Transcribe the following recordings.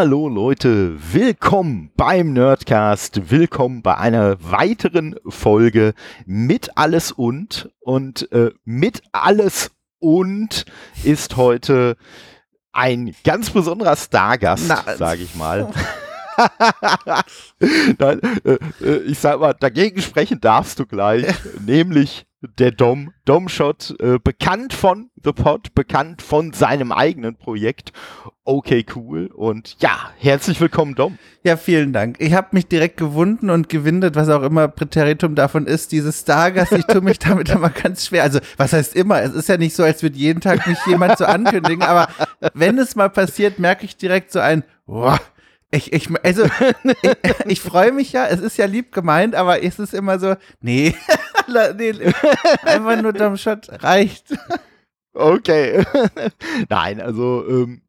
Hallo Leute, willkommen beim Nerdcast, willkommen bei einer weiteren Folge mit alles und und äh, mit alles und ist heute ein ganz besonderer Stargast, sage ich mal. Nein, äh, äh, ich sag mal, dagegen sprechen darfst du gleich, nämlich der Dom, Domshot, äh, bekannt von The Pod, bekannt von seinem eigenen Projekt. Okay, cool. Und ja, herzlich willkommen, Dom. Ja, vielen Dank. Ich habe mich direkt gewunden und gewindet, was auch immer Präteritum davon ist, dieses Stargast. Ich tue mich damit immer ganz schwer. Also, was heißt immer? Es ist ja nicht so, als würde jeden Tag mich jemand so ankündigen, aber wenn es mal passiert, merke ich direkt so ein, wow, ich, ich, also, ich, ich freue mich ja, es ist ja lieb gemeint, aber es ist immer so, nee, nee einfach nur Dumbshot reicht. Okay. Nein, also, ähm,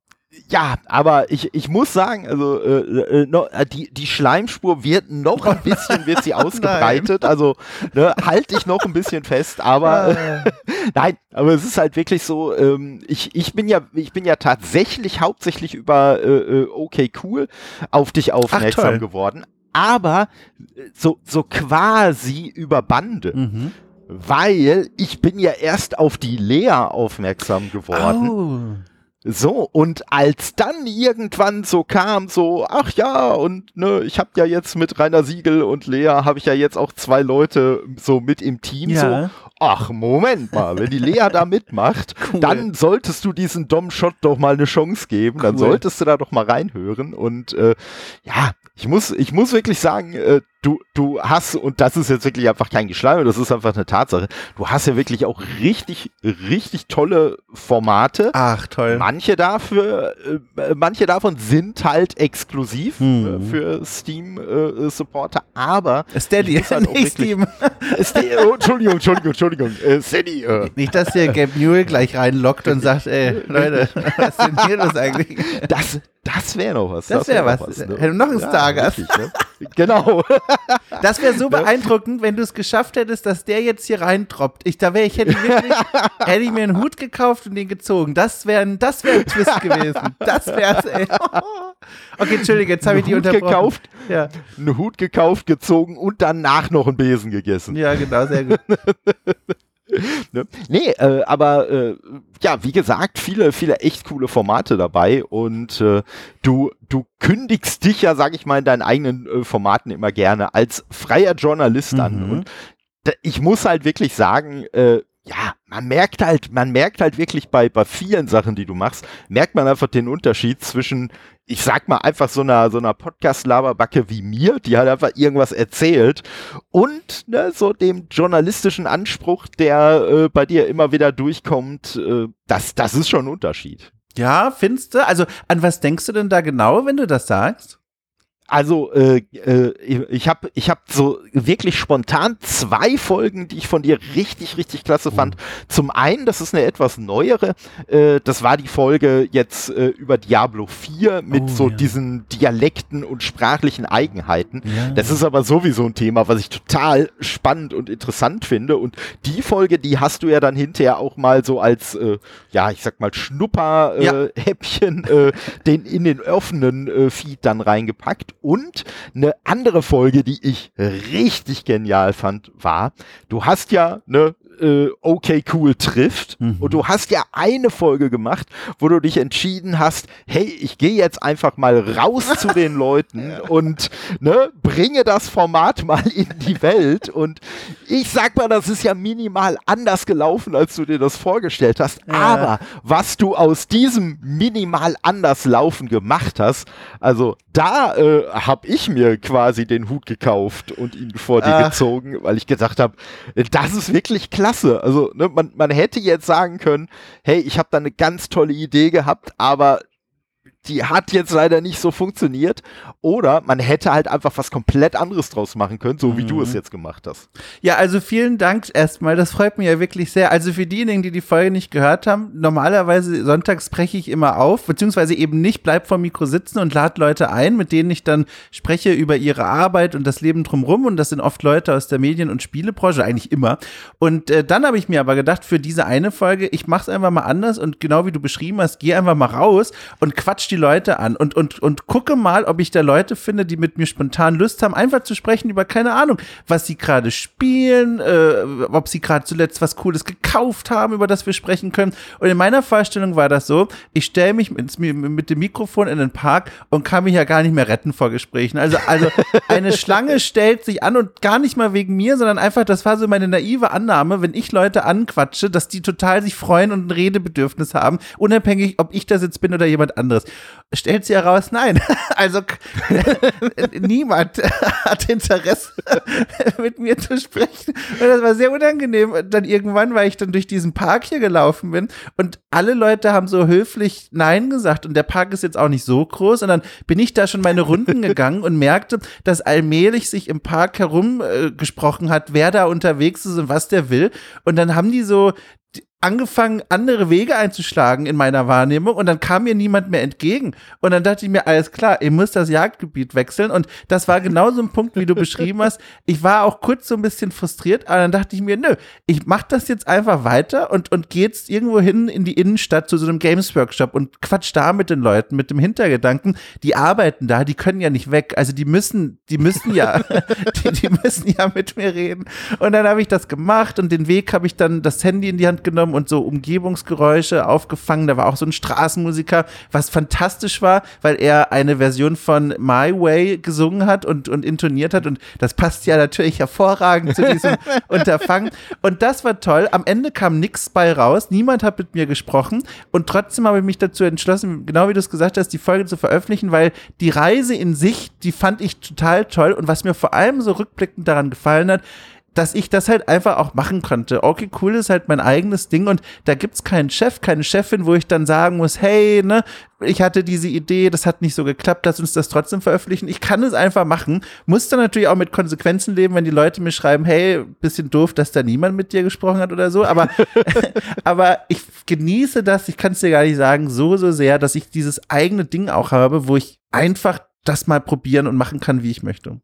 ja, aber ich, ich muss sagen, also äh, äh, noch, äh, die, die Schleimspur wird noch ein bisschen wird sie ausgebreitet. also ne, halte ich noch ein bisschen fest, aber äh, nein, aber es ist halt wirklich so, ähm, ich, ich bin ja, ich bin ja tatsächlich hauptsächlich über äh, äh okay cool auf dich aufmerksam Ach, geworden. Aber so, so quasi über Bande. Mhm weil ich bin ja erst auf die Lea aufmerksam geworden. So, und als dann irgendwann so kam, so, ach ja, und ne, ich habe ja jetzt mit Rainer Siegel und Lea, habe ich ja jetzt auch zwei Leute so mit im Team, ja. so, ach, Moment mal, wenn die Lea da mitmacht, cool. dann solltest du diesen Dom-Shot doch mal eine Chance geben, cool. dann solltest du da doch mal reinhören und äh, ja, ich muss, ich muss wirklich sagen, äh, du, du hast, und das ist jetzt wirklich einfach kein Geschleim, das ist einfach eine Tatsache, du hast ja wirklich auch richtig, richtig tolle Formate. Ach, toll. Manche dafür, äh, manche davon sind halt exklusiv hm. für Steam-Supporter, äh, aber Steady, halt nicht Steam. Steady oh, Entschuldigung, Entschuldigung, Entschuldigung, äh, Steady. Äh. Nicht, dass der Gabe Newell gleich reinlockt und sagt, ey, Leute, was ist denn hier das eigentlich? Das, das wäre noch was. Das, das wäre wär was. was ne? Noch ein ja, Stargast. Richtig, ne? Genau. Das wäre so beeindruckend, wenn du es geschafft hättest, dass der jetzt hier reintroppt. Ich, da wäre ich, hätte, wirklich, hätte ich mir einen Hut gekauft und den gezogen. Das wäre ein, das wär ein Twist gewesen. Das wär's, ey. Okay, Entschuldige, jetzt habe ich die Hut unterbrochen. Gekauft, ja. Einen Hut gekauft, gezogen und danach noch einen Besen gegessen. Ja, genau, sehr gut. ne? Nee, äh, aber äh, ja, wie gesagt, viele, viele echt coole Formate dabei und äh, du, du kündigst dich ja, sag ich mal, in deinen eigenen äh, Formaten immer gerne als freier Journalist mhm. an und ich muss halt wirklich sagen, äh, ja, man merkt halt, man merkt halt wirklich bei, bei vielen Sachen, die du machst, merkt man einfach den Unterschied zwischen, ich sag mal, einfach so einer, so einer Podcast-Laberbacke wie mir, die halt einfach irgendwas erzählt und ne, so dem journalistischen Anspruch, der äh, bei dir immer wieder durchkommt, äh, das, das ist schon ein Unterschied. Ja, findest du? Also, an was denkst du denn da genau, wenn du das sagst? Also äh, äh, ich habe ich hab so wirklich spontan zwei Folgen, die ich von dir richtig, richtig klasse fand. Mhm. Zum einen, das ist eine etwas neuere, äh, das war die Folge jetzt äh, über Diablo 4 mit oh, so ja. diesen Dialekten und sprachlichen Eigenheiten. Ja. Das ist aber sowieso ein Thema, was ich total spannend und interessant finde. Und die Folge, die hast du ja dann hinterher auch mal so als, äh, ja, ich sag mal, Schnupper-Häppchen ja. äh, den in den offenen äh, Feed dann reingepackt. Und eine andere Folge, die ich richtig genial fand, war, du hast ja ne, äh, okay cool trifft. Mhm. Und du hast ja eine Folge gemacht, wo du dich entschieden hast, hey, ich gehe jetzt einfach mal raus zu den Leuten und ne, bringe das Format mal in die Welt. Und ich sag mal, das ist ja minimal anders gelaufen, als du dir das vorgestellt hast. Ja. Aber was du aus diesem minimal anders laufen gemacht hast, also da äh, habe ich mir quasi den Hut gekauft und ihn vor dir Ach. gezogen, weil ich gesagt habe, das ist wirklich klasse klasse. Also ne, man, man hätte jetzt sagen können, hey, ich habe da eine ganz tolle Idee gehabt, aber die hat jetzt leider nicht so funktioniert. Oder man hätte halt einfach was komplett anderes draus machen können, so wie mhm. du es jetzt gemacht hast. Ja, also vielen Dank erstmal. Das freut mich ja wirklich sehr. Also für diejenigen, die die Folge nicht gehört haben, normalerweise sonntags spreche ich immer auf, beziehungsweise eben nicht, bleib vor Mikro sitzen und lade Leute ein, mit denen ich dann spreche über ihre Arbeit und das Leben drumherum. Und das sind oft Leute aus der Medien- und Spielebranche, eigentlich immer. Und äh, dann habe ich mir aber gedacht, für diese eine Folge, ich mache es einfach mal anders und genau wie du beschrieben hast, geh einfach mal raus und quatsch die Leute an und, und, und gucke mal, ob ich da Leute finde, die mit mir spontan Lust haben, einfach zu sprechen über, keine Ahnung, was sie gerade spielen, äh, ob sie gerade zuletzt was Cooles gekauft haben, über das wir sprechen können. Und in meiner Vorstellung war das so, ich stelle mich mit, mit dem Mikrofon in den Park und kann mich ja gar nicht mehr retten vor Gesprächen. Also, also eine Schlange stellt sich an und gar nicht mal wegen mir, sondern einfach, das war so meine naive Annahme, wenn ich Leute anquatsche, dass die total sich freuen und ein Redebedürfnis haben, unabhängig, ob ich da sitzt bin oder jemand anderes. Stellt sie heraus, nein. Also niemand hat Interesse, mit mir zu sprechen. Und das war sehr unangenehm. Dann irgendwann, weil ich dann durch diesen Park hier gelaufen bin und alle Leute haben so höflich Nein gesagt und der Park ist jetzt auch nicht so groß. Und dann bin ich da schon meine Runden gegangen und merkte, dass allmählich sich im Park herum äh, hat, wer da unterwegs ist und was der will. Und dann haben die so angefangen, andere Wege einzuschlagen in meiner Wahrnehmung und dann kam mir niemand mehr entgegen. Und dann dachte ich mir, alles klar, ihr müsst das Jagdgebiet wechseln. Und das war genau so ein Punkt, wie du beschrieben hast. Ich war auch kurz so ein bisschen frustriert, aber dann dachte ich mir, nö, ich mach das jetzt einfach weiter und, und gehe jetzt irgendwo hin in die Innenstadt zu so einem Games Workshop und quatsch da mit den Leuten, mit dem Hintergedanken, die arbeiten da, die können ja nicht weg. Also die müssen, die müssen ja, die, die müssen ja mit mir reden. Und dann habe ich das gemacht und den Weg habe ich dann das Handy in die Hand genommen genommen und so Umgebungsgeräusche aufgefangen. Da war auch so ein Straßenmusiker, was fantastisch war, weil er eine Version von My Way gesungen hat und, und intoniert hat. Und das passt ja natürlich hervorragend zu diesem Unterfangen. Und das war toll. Am Ende kam nichts bei raus. Niemand hat mit mir gesprochen. Und trotzdem habe ich mich dazu entschlossen, genau wie du es gesagt hast, die Folge zu veröffentlichen, weil die Reise in sich, die fand ich total toll. Und was mir vor allem so rückblickend daran gefallen hat, dass ich das halt einfach auch machen konnte. Okay, cool ist halt mein eigenes Ding und da gibt's keinen Chef, keine Chefin, wo ich dann sagen muss, hey, ne, ich hatte diese Idee, das hat nicht so geklappt, lass uns das trotzdem veröffentlichen. Ich kann es einfach machen, muss dann natürlich auch mit Konsequenzen leben, wenn die Leute mir schreiben, hey, bisschen doof, dass da niemand mit dir gesprochen hat oder so, aber, aber ich genieße das, ich kann es dir gar nicht sagen, so, so sehr, dass ich dieses eigene Ding auch habe, wo ich einfach das mal probieren und machen kann, wie ich möchte.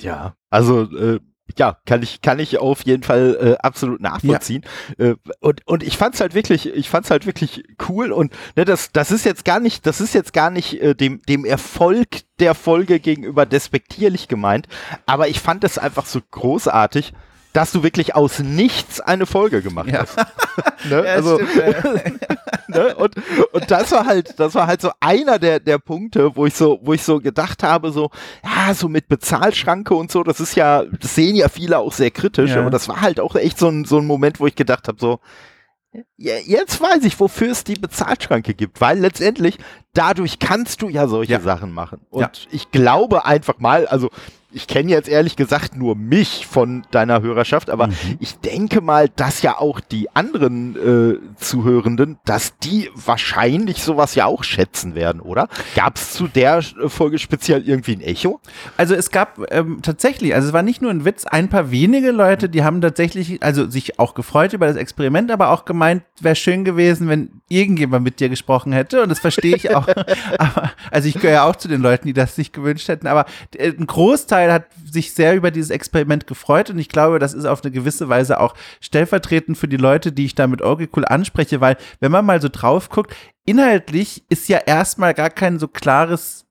Ja, also äh, ja, kann ich, kann ich auf jeden Fall äh, absolut nachvollziehen. Ja. Äh, und, und ich fand's halt wirklich, ich fand's halt wirklich cool und ne, das, das ist jetzt gar nicht, das ist jetzt gar nicht äh, dem, dem Erfolg der Folge gegenüber despektierlich gemeint, aber ich fand es einfach so großartig, dass du wirklich aus nichts eine Folge gemacht ja. hast. ne? ja, also, ne? und, und das war halt, das war halt so einer der, der Punkte, wo ich so, wo ich so gedacht habe, so, ja, so mit Bezahlschranke und so, das ist ja, das sehen ja viele auch sehr kritisch, ja. aber das war halt auch echt so ein, so ein Moment, wo ich gedacht habe, so, ja, jetzt weiß ich, wofür es die Bezahlschranke gibt, weil letztendlich dadurch kannst du ja solche ja. Sachen machen. Und ja. ich glaube einfach mal, also ich kenne jetzt ehrlich gesagt nur mich von deiner Hörerschaft, aber mhm. ich denke mal, dass ja auch die anderen äh, Zuhörenden, dass die wahrscheinlich sowas ja auch schätzen werden, oder? Gab es zu der äh, Folge speziell irgendwie ein Echo? Also es gab ähm, tatsächlich, also es war nicht nur ein Witz, ein paar wenige Leute, die haben tatsächlich, also sich auch gefreut über das Experiment, aber auch gemeint, wäre schön gewesen, wenn irgendjemand mit dir gesprochen hätte. Und das verstehe ich auch. aber, also ich gehöre ja auch zu den Leuten, die das sich gewünscht hätten, aber äh, ein Großteil Großteil hat sich sehr über dieses Experiment gefreut und ich glaube, das ist auf eine gewisse Weise auch stellvertretend für die Leute, die ich da mit okay cool anspreche, weil wenn man mal so drauf guckt, inhaltlich ist ja erstmal gar kein so klares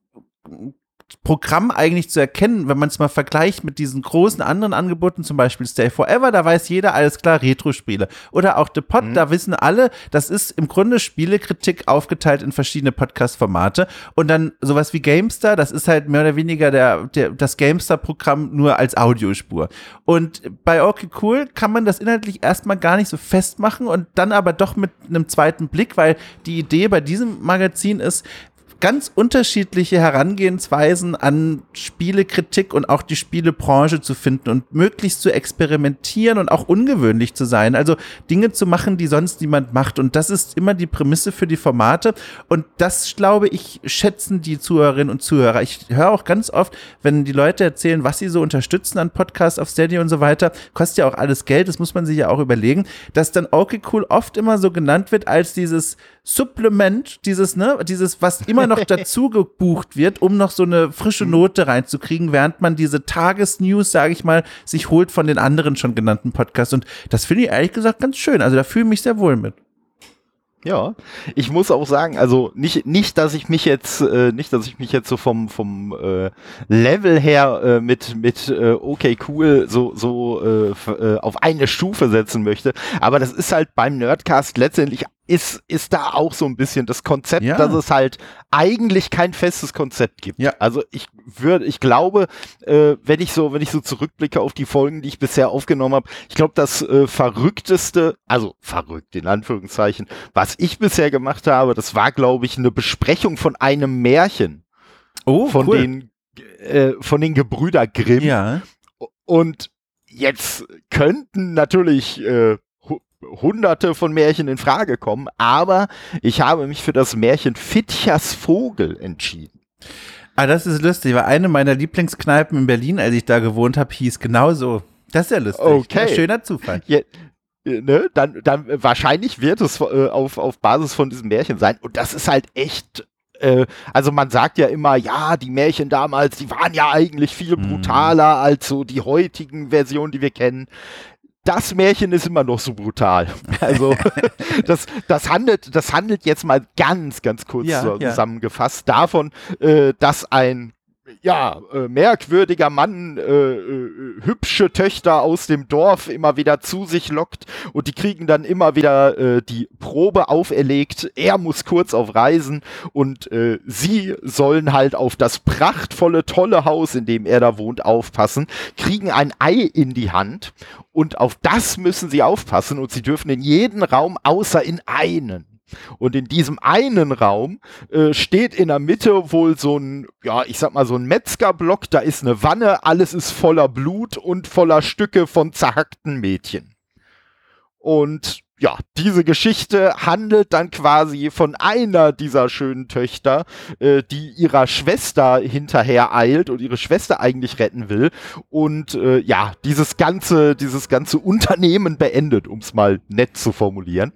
Programm eigentlich zu erkennen, wenn man es mal vergleicht mit diesen großen anderen Angeboten, zum Beispiel Stay Forever, da weiß jeder, alles klar, Retro-Spiele. Oder auch The Pod, mhm. da wissen alle, das ist im Grunde Spielekritik aufgeteilt in verschiedene Podcast-Formate. Und dann sowas wie GameStar, das ist halt mehr oder weniger der, der, das GameStar-Programm nur als Audiospur. Und bei Okay Cool kann man das inhaltlich erstmal gar nicht so festmachen und dann aber doch mit einem zweiten Blick, weil die Idee bei diesem Magazin ist, ganz unterschiedliche Herangehensweisen an Spielekritik und auch die Spielebranche zu finden und möglichst zu experimentieren und auch ungewöhnlich zu sein. Also Dinge zu machen, die sonst niemand macht. Und das ist immer die Prämisse für die Formate. Und das, glaube ich, schätzen die Zuhörerinnen und Zuhörer. Ich höre auch ganz oft, wenn die Leute erzählen, was sie so unterstützen an Podcasts auf Steady und so weiter, kostet ja auch alles Geld, das muss man sich ja auch überlegen, dass dann okay cool oft immer so genannt wird als dieses Supplement, dieses, ne, dieses, was immer noch dazu gebucht wird, um noch so eine frische mhm. Note reinzukriegen, während man diese Tagesnews, sage ich mal, sich holt von den anderen schon genannten Podcasts. Und das finde ich ehrlich gesagt ganz schön. Also da fühle ich mich sehr wohl mit. Ja, ich muss auch sagen, also nicht, nicht, dass ich mich jetzt, äh, nicht, dass ich mich jetzt so vom, vom äh, Level her äh, mit, mit äh, okay, cool, so, so äh, äh, auf eine Stufe setzen möchte. Aber das ist halt beim Nerdcast letztendlich ist, ist da auch so ein bisschen das Konzept, ja. dass es halt eigentlich kein festes Konzept gibt. Ja. Also ich würde, ich glaube, äh, wenn ich so, wenn ich so zurückblicke auf die Folgen, die ich bisher aufgenommen habe, ich glaube, das äh, verrückteste, also verrückt in Anführungszeichen, was ich bisher gemacht habe, das war, glaube ich, eine Besprechung von einem Märchen. Oh, von cool. den äh, von den Gebrüder Grimm. Ja. Und jetzt könnten natürlich äh, hunderte von Märchen in Frage kommen, aber ich habe mich für das Märchen Fitchers Vogel entschieden. Ah, das ist lustig, weil eine meiner Lieblingskneipen in Berlin, als ich da gewohnt habe, hieß genauso. Das ist ja lustig. Okay. Ja, schöner Zufall. Ja, äh, ne, dann, dann wahrscheinlich wird es äh, auf, auf Basis von diesem Märchen sein. Und das ist halt echt äh, also man sagt ja immer, ja, die Märchen damals, die waren ja eigentlich viel mhm. brutaler als so die heutigen Versionen, die wir kennen das Märchen ist immer noch so brutal. Also das, das handelt, das handelt jetzt mal ganz, ganz kurz ja, zusammengefasst ja. davon, äh, dass ein ja, äh, merkwürdiger Mann äh, äh, hübsche Töchter aus dem Dorf immer wieder zu sich lockt und die kriegen dann immer wieder äh, die Probe auferlegt. Er muss kurz auf Reisen und äh, sie sollen halt auf das prachtvolle, tolle Haus, in dem er da wohnt, aufpassen, kriegen ein Ei in die Hand und auf das müssen sie aufpassen und sie dürfen in jeden Raum außer in einen. Und in diesem einen Raum äh, steht in der Mitte wohl so ein, ja, ich sag mal so ein Metzgerblock, da ist eine Wanne, alles ist voller Blut und voller Stücke von zerhackten Mädchen. Und ja, diese Geschichte handelt dann quasi von einer dieser schönen Töchter, äh, die ihrer Schwester hinterher eilt und ihre Schwester eigentlich retten will und äh, ja, dieses ganze, dieses ganze Unternehmen beendet, um es mal nett zu formulieren.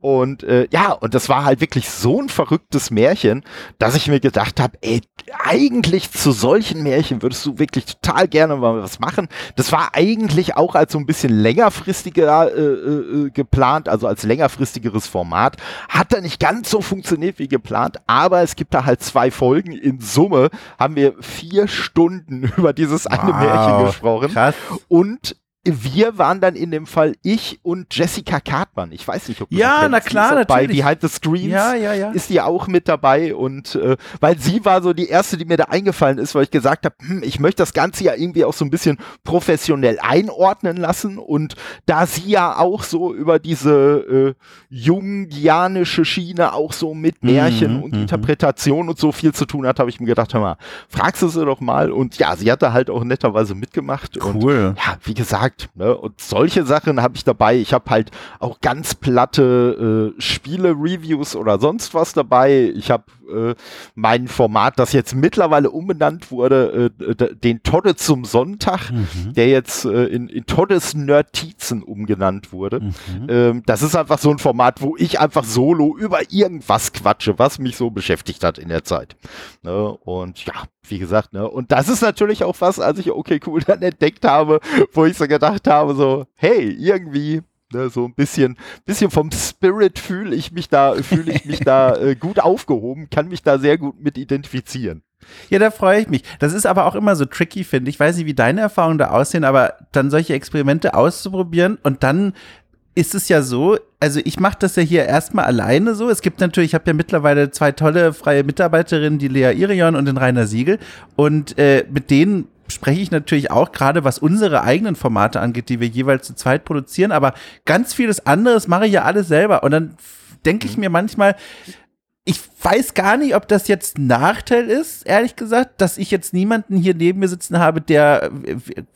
Und äh, ja, und das war halt wirklich so ein verrücktes Märchen, dass ich mir gedacht habe, ey, eigentlich zu solchen Märchen würdest du wirklich total gerne mal was machen. Das war eigentlich auch als so ein bisschen längerfristiger äh, äh, geplant geplant, also als längerfristigeres Format. Hat da nicht ganz so funktioniert wie geplant, aber es gibt da halt zwei Folgen. In Summe haben wir vier Stunden über dieses eine wow, Märchen gesprochen. Krass. Und wir waren dann in dem Fall ich und Jessica Cartman. Ich weiß nicht, ob du Ja, na klar, natürlich. Bei Behind the Screens ja, ja, ja. ist die auch mit dabei und äh, weil sie war so die erste, die mir da eingefallen ist, weil ich gesagt habe, hm, ich möchte das Ganze ja irgendwie auch so ein bisschen professionell einordnen lassen und da sie ja auch so über diese äh, jungianische Schiene auch so mit Märchen mhm, und mhm. Interpretation und so viel zu tun hat, habe ich mir gedacht, hör mal, fragst du sie doch mal und ja, sie hat da halt auch netterweise mitgemacht cool. und ja, wie gesagt, gesagt. Ne? Und solche Sachen habe ich dabei. Ich habe halt auch ganz platte äh, Spiele-Reviews oder sonst was dabei. Ich habe äh, mein Format, das jetzt mittlerweile umbenannt wurde, äh, den Todde zum Sonntag, mhm. der jetzt äh, in, in Toddes Nertizen umgenannt wurde. Mhm. Ähm, das ist einfach so ein Format, wo ich einfach solo über irgendwas quatsche, was mich so beschäftigt hat in der Zeit. Ne? Und ja, wie gesagt, ne? Und das ist natürlich auch was, als ich okay cool dann entdeckt habe, wo ich so gedacht habe, so, hey, irgendwie Ne, so ein bisschen, bisschen vom Spirit fühle ich mich da, fühle ich mich da äh, gut aufgehoben, kann mich da sehr gut mit identifizieren. Ja, da freue ich mich. Das ist aber auch immer so tricky, finde ich. Ich weiß nicht, wie deine Erfahrungen da aussehen, aber dann solche Experimente auszuprobieren und dann ist es ja so, also ich mache das ja hier erstmal alleine so. Es gibt natürlich, ich habe ja mittlerweile zwei tolle freie Mitarbeiterinnen, die Lea Irion und den Rainer Siegel. Und äh, mit denen spreche ich natürlich auch gerade, was unsere eigenen Formate angeht, die wir jeweils zu zweit produzieren. Aber ganz vieles anderes mache ich ja alles selber. Und dann denke ich mhm. mir manchmal, ich weiß gar nicht, ob das jetzt ein Nachteil ist, ehrlich gesagt, dass ich jetzt niemanden hier neben mir sitzen habe, der,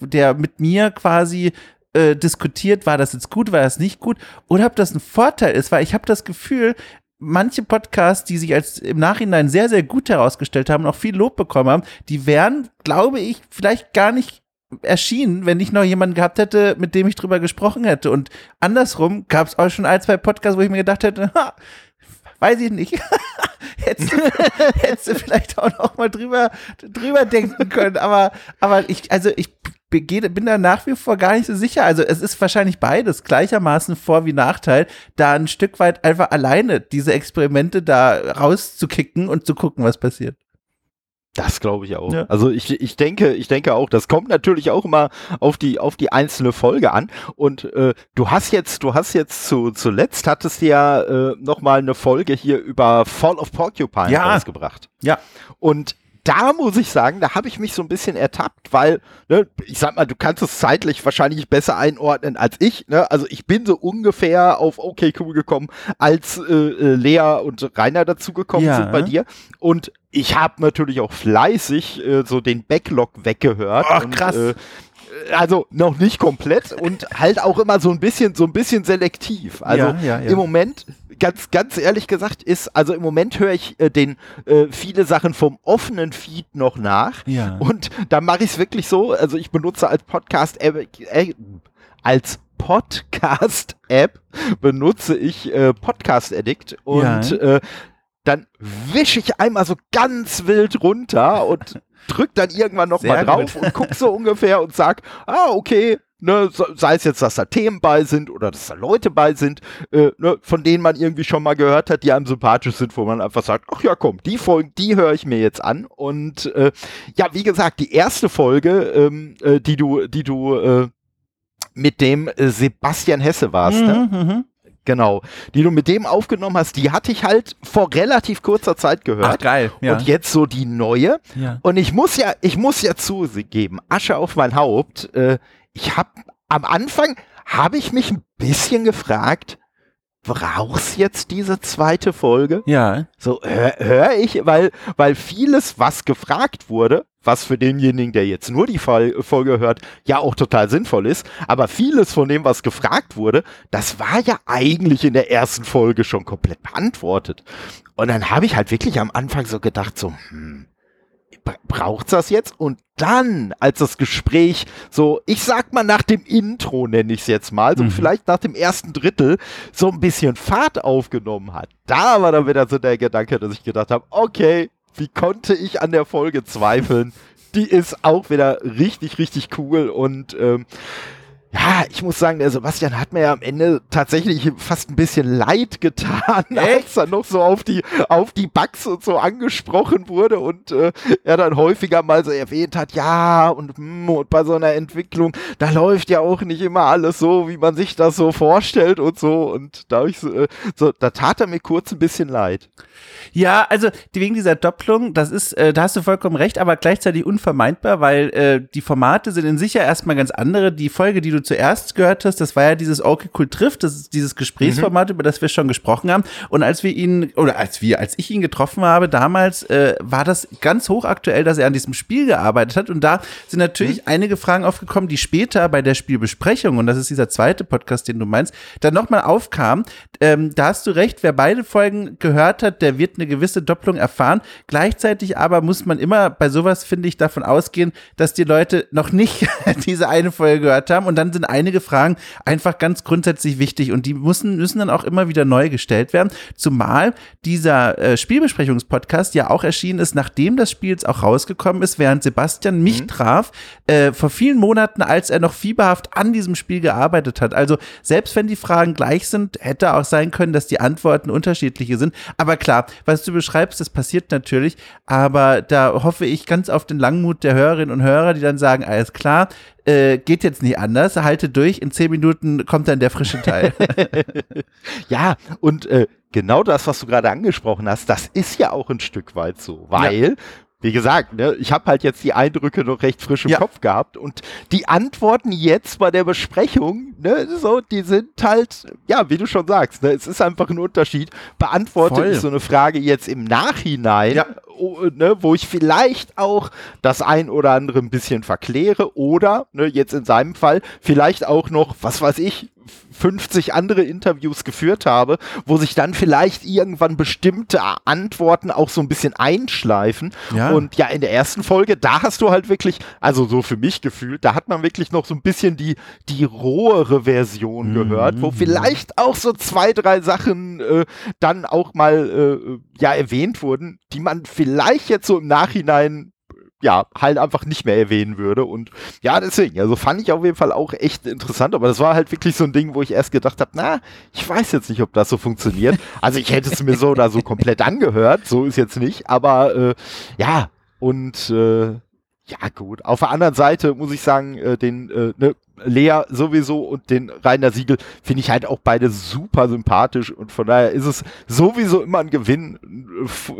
der mit mir quasi äh, diskutiert, war das jetzt gut, war das nicht gut, oder ob das ein Vorteil ist, weil ich habe das Gefühl, manche Podcasts, die sich als im Nachhinein sehr, sehr gut herausgestellt haben und auch viel Lob bekommen haben, die wären, glaube ich, vielleicht gar nicht erschienen, wenn ich noch jemanden gehabt hätte, mit dem ich drüber gesprochen hätte. Und andersrum gab es auch schon ein, zwei Podcasts, wo ich mir gedacht hätte, ha, weiß ich nicht. hättest, du, hättest du vielleicht auch noch mal drüber, drüber denken können. Aber, aber ich, also ich bin da nach wie vor gar nicht so sicher. Also es ist wahrscheinlich beides gleichermaßen Vor- wie Nachteil, da ein Stück weit einfach alleine diese Experimente da rauszukicken und zu gucken, was passiert. Das glaube ich auch. Ja. Also ich, ich denke, ich denke auch, das kommt natürlich auch immer auf die, auf die einzelne Folge an. Und äh, du hast jetzt, du hast jetzt zu, zuletzt hattest ja äh, nochmal eine Folge hier über Fall of Porcupine ja. rausgebracht. Ja. Und da muss ich sagen, da habe ich mich so ein bisschen ertappt, weil, ne, ich sag mal, du kannst es zeitlich wahrscheinlich besser einordnen als ich. Ne? Also ich bin so ungefähr auf OK Cool gekommen, als äh, äh Lea und Rainer dazugekommen ja. sind bei dir. Und ich habe natürlich auch fleißig äh, so den Backlog weggehört. Ach, krass. Und, äh, also noch nicht komplett und halt auch immer so ein bisschen, so ein bisschen selektiv. Also ja, ja. im Moment, ganz, ganz ehrlich gesagt, ist, also im Moment höre ich äh, den äh, viele Sachen vom offenen Feed noch nach. Ja. Und da mache ich es wirklich so. Also ich benutze als Podcast äh, äh, als Podcast-App benutze ich äh, Podcast Addict und äh, dann wische ich einmal so ganz wild runter und drück dann irgendwann noch Sehr mal drauf und guck so ungefähr und sag, ah, okay, ne, sei es jetzt, dass da Themen bei sind oder dass da Leute bei sind, äh, ne, von denen man irgendwie schon mal gehört hat, die einem sympathisch sind, wo man einfach sagt, ach ja, komm, die Folgen, die höre ich mir jetzt an. Und äh, ja, wie gesagt, die erste Folge, ähm, äh, die du, die du äh, mit dem äh, Sebastian Hesse warst, ne? mhm, ne? Mhm. Genau, die du mit dem aufgenommen hast, die hatte ich halt vor relativ kurzer Zeit gehört. Ach, geil. Ja. Und jetzt so die neue. Ja. Und ich muss ja, ich muss ja zugeben, Asche auf mein Haupt. Ich habe am Anfang habe ich mich ein bisschen gefragt, brauchst jetzt diese zweite Folge? Ja. So höre hör ich, weil, weil vieles, was gefragt wurde, was für denjenigen, der jetzt nur die Folge hört, ja auch total sinnvoll ist, aber vieles von dem, was gefragt wurde, das war ja eigentlich in der ersten Folge schon komplett beantwortet. Und dann habe ich halt wirklich am Anfang so gedacht, so, hm, braucht's das jetzt? Und dann, als das Gespräch so, ich sag mal nach dem Intro nenne ich es jetzt mal, so mhm. vielleicht nach dem ersten Drittel, so ein bisschen Fahrt aufgenommen hat, da war dann wieder so der Gedanke, dass ich gedacht habe, okay, wie konnte ich an der Folge zweifeln? Die ist auch wieder richtig, richtig cool und ähm, ja, ich muss sagen, der Sebastian hat mir ja am Ende tatsächlich fast ein bisschen leid getan, als er noch so auf die, auf die Bugs und so angesprochen wurde und äh, er dann häufiger mal so erwähnt hat, ja, und, hm, und bei so einer Entwicklung, da läuft ja auch nicht immer alles so, wie man sich das so vorstellt und so. Und da, ich so, äh, so, da tat er mir kurz ein bisschen leid. Ja, also wegen dieser Doppelung, das ist, äh, da hast du vollkommen recht, aber gleichzeitig unvermeidbar, weil äh, die Formate sind in sich ja erstmal ganz andere. Die Folge, die du zuerst gehört hast, das war ja dieses Okay Cool trifft, das ist dieses Gesprächsformat, mhm. über das wir schon gesprochen haben. Und als wir ihn, oder als wir, als ich ihn getroffen habe, damals äh, war das ganz hochaktuell, dass er an diesem Spiel gearbeitet hat. Und da sind natürlich mhm. einige Fragen aufgekommen, die später bei der Spielbesprechung, und das ist dieser zweite Podcast, den du meinst, dann nochmal aufkamen. Ähm, da hast du recht, wer beide Folgen gehört hat, der wird eine gewisse Doppelung erfahren. Gleichzeitig aber muss man immer bei sowas, finde ich, davon ausgehen, dass die Leute noch nicht diese eine Folge gehört haben. Und dann sind einige Fragen einfach ganz grundsätzlich wichtig und die müssen, müssen dann auch immer wieder neu gestellt werden. Zumal dieser äh, Spielbesprechungspodcast ja auch erschienen ist, nachdem das Spiel jetzt auch rausgekommen ist, während Sebastian mich mhm. traf, äh, vor vielen Monaten, als er noch fieberhaft an diesem Spiel gearbeitet hat. Also selbst wenn die Fragen gleich sind, hätte auch sein können, dass die Antworten unterschiedliche sind. Aber klar, was du beschreibst, das passiert natürlich, aber da hoffe ich ganz auf den Langmut der Hörerinnen und Hörer, die dann sagen, alles klar, äh, geht jetzt nicht anders, halte durch, in zehn Minuten kommt dann der frische Teil. ja, und äh, genau das, was du gerade angesprochen hast, das ist ja auch ein Stück weit so, weil ja wie gesagt, ne, ich habe halt jetzt die Eindrücke noch recht frisch im ja. Kopf gehabt und die Antworten jetzt bei der Besprechung, ne, so, die sind halt, ja, wie du schon sagst, ne, es ist einfach ein Unterschied. Beantworte Voll. ich so eine Frage jetzt im Nachhinein, ja. Ne, wo ich vielleicht auch das ein oder andere ein bisschen verkläre oder, ne, jetzt in seinem Fall, vielleicht auch noch, was weiß ich, 50 andere Interviews geführt habe, wo sich dann vielleicht irgendwann bestimmte Antworten auch so ein bisschen einschleifen. Ja. Und ja, in der ersten Folge, da hast du halt wirklich, also so für mich gefühlt, da hat man wirklich noch so ein bisschen die, die rohere Version mhm. gehört, wo vielleicht auch so zwei, drei Sachen äh, dann auch mal äh, ja erwähnt wurden, die man vielleicht jetzt so im Nachhinein ja, halt einfach nicht mehr erwähnen würde. Und ja, deswegen, also fand ich auf jeden Fall auch echt interessant, aber das war halt wirklich so ein Ding, wo ich erst gedacht habe, na, ich weiß jetzt nicht, ob das so funktioniert. Also ich hätte es mir so oder so komplett angehört, so ist jetzt nicht, aber äh, ja, und äh, ja, gut. Auf der anderen Seite muss ich sagen, äh, den äh, ne, Lea sowieso und den Rainer Siegel finde ich halt auch beide super sympathisch und von daher ist es sowieso immer ein Gewinn,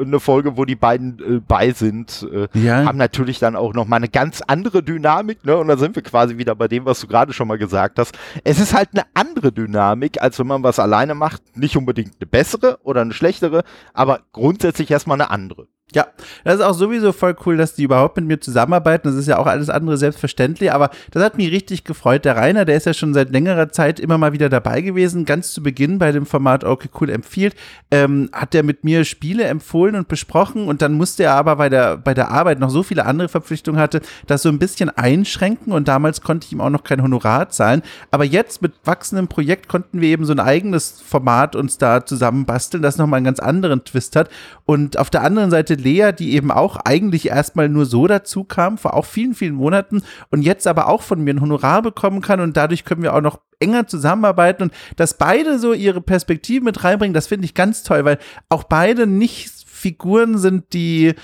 eine Folge, wo die beiden äh, bei sind. Äh, ja. Haben natürlich dann auch nochmal eine ganz andere Dynamik, ne? Und da sind wir quasi wieder bei dem, was du gerade schon mal gesagt hast. Es ist halt eine andere Dynamik, als wenn man was alleine macht. Nicht unbedingt eine bessere oder eine schlechtere, aber grundsätzlich erstmal eine andere. Ja, das ist auch sowieso voll cool, dass die überhaupt mit mir zusammenarbeiten. Das ist ja auch alles andere selbstverständlich, aber das hat mich richtig gefreut. Der Rainer, der ist ja schon seit längerer Zeit immer mal wieder dabei gewesen. Ganz zu Beginn bei dem Format Okay Cool empfiehlt, ähm, hat er mit mir Spiele empfohlen und besprochen und dann musste er aber bei der, bei der Arbeit noch so viele andere Verpflichtungen hatte, das so ein bisschen einschränken und damals konnte ich ihm auch noch kein Honorar zahlen. Aber jetzt mit wachsendem Projekt konnten wir eben so ein eigenes Format uns da zusammenbasteln, das nochmal einen ganz anderen Twist hat. Und auf der anderen Seite Lea, die eben auch eigentlich erstmal nur so dazu kam, vor auch vielen, vielen Monaten und jetzt aber auch von mir ein Honorar bekommen kann und dadurch können wir auch noch enger zusammenarbeiten und dass beide so ihre Perspektive mit reinbringen, das finde ich ganz toll, weil auch beide nicht Figuren sind, die,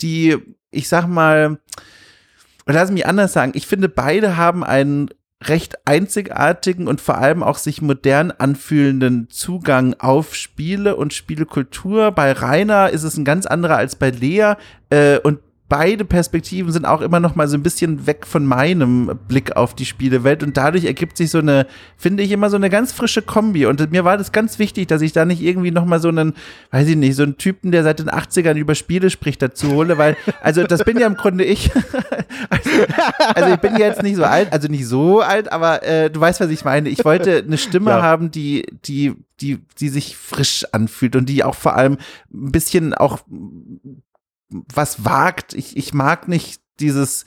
die, ich sag mal, lass mich anders sagen, ich finde, beide haben einen recht einzigartigen und vor allem auch sich modern anfühlenden Zugang auf Spiele und Spielekultur. Bei Rainer ist es ein ganz anderer als bei Lea äh, und beide Perspektiven sind auch immer noch mal so ein bisschen weg von meinem Blick auf die Spielewelt und dadurch ergibt sich so eine, finde ich immer so eine ganz frische Kombi und mir war das ganz wichtig, dass ich da nicht irgendwie noch mal so einen, weiß ich nicht, so einen Typen, der seit den 80ern über Spiele spricht, dazu hole, weil, also das bin ja im Grunde ich. also, also, ich bin jetzt nicht so alt, also nicht so alt, aber äh, du weißt, was ich meine. Ich wollte eine Stimme ja. haben, die, die die, die sich frisch anfühlt und die auch vor allem ein bisschen auch was wagt. Ich, ich mag nicht dieses,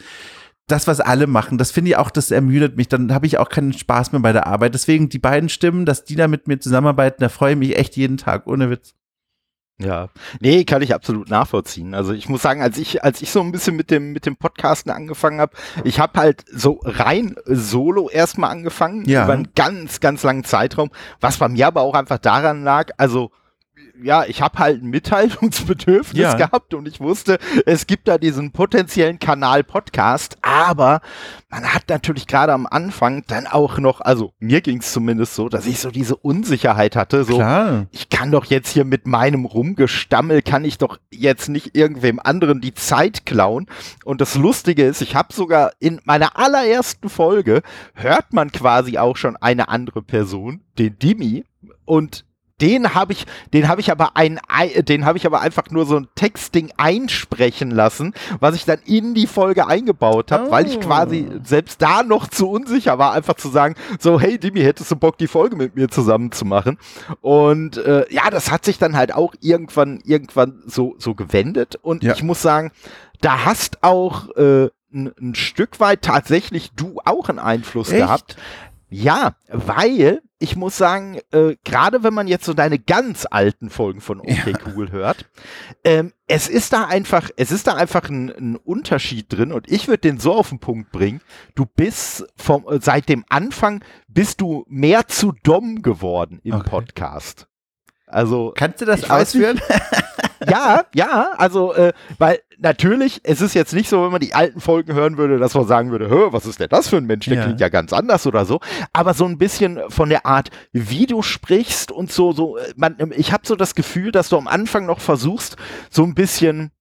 das, was alle machen. Das finde ich auch, das ermüdet mich. Dann habe ich auch keinen Spaß mehr bei der Arbeit. Deswegen die beiden Stimmen, dass die da mit mir zusammenarbeiten, da freue ich mich echt jeden Tag, ohne Witz. Ja, nee, kann ich absolut nachvollziehen. Also ich muss sagen, als ich als ich so ein bisschen mit dem mit dem Podcasten angefangen habe, ich habe halt so rein solo erstmal angefangen ja. über einen ganz ganz langen Zeitraum, was bei mir aber auch einfach daran lag, also ja, ich habe halt ein Mitteilungsbedürfnis ja. gehabt und ich wusste, es gibt da diesen potenziellen Kanal Podcast, aber man hat natürlich gerade am Anfang dann auch noch, also mir ging es zumindest so, dass ich so diese Unsicherheit hatte, so Klar. ich kann doch jetzt hier mit meinem Rumgestammel, kann ich doch jetzt nicht irgendwem anderen die Zeit klauen und das Lustige ist, ich habe sogar in meiner allerersten Folge hört man quasi auch schon eine andere Person, den Dimi und den habe ich, den habe ich aber ein, den habe ich aber einfach nur so ein Textding einsprechen lassen, was ich dann in die Folge eingebaut habe, oh. weil ich quasi oh. selbst da noch zu unsicher war, einfach zu sagen, so hey Dimi, hättest du Bock die Folge mit mir zusammen zu machen? Und äh, ja, das hat sich dann halt auch irgendwann irgendwann so so gewendet und ja. ich muss sagen, da hast auch äh, ein, ein Stück weit tatsächlich du auch einen Einfluss Echt? gehabt. Ja, weil ich muss sagen, äh, gerade wenn man jetzt so deine ganz alten Folgen von OK ja. Cool hört, ähm, es ist da einfach, es ist da einfach ein, ein Unterschied drin und ich würde den so auf den Punkt bringen. Du bist vom, äh, seit dem Anfang bist du mehr zu dumm geworden im okay. Podcast. Also kannst du das ausführen? Ja, ja, also äh, weil natürlich, es ist jetzt nicht so, wenn man die alten Folgen hören würde, dass man sagen würde, Hör, was ist denn das für ein Mensch, der ja. klingt ja ganz anders oder so, aber so ein bisschen von der Art, wie du sprichst und so, so, äh, man, ich habe so das Gefühl, dass du am Anfang noch versuchst, so ein bisschen,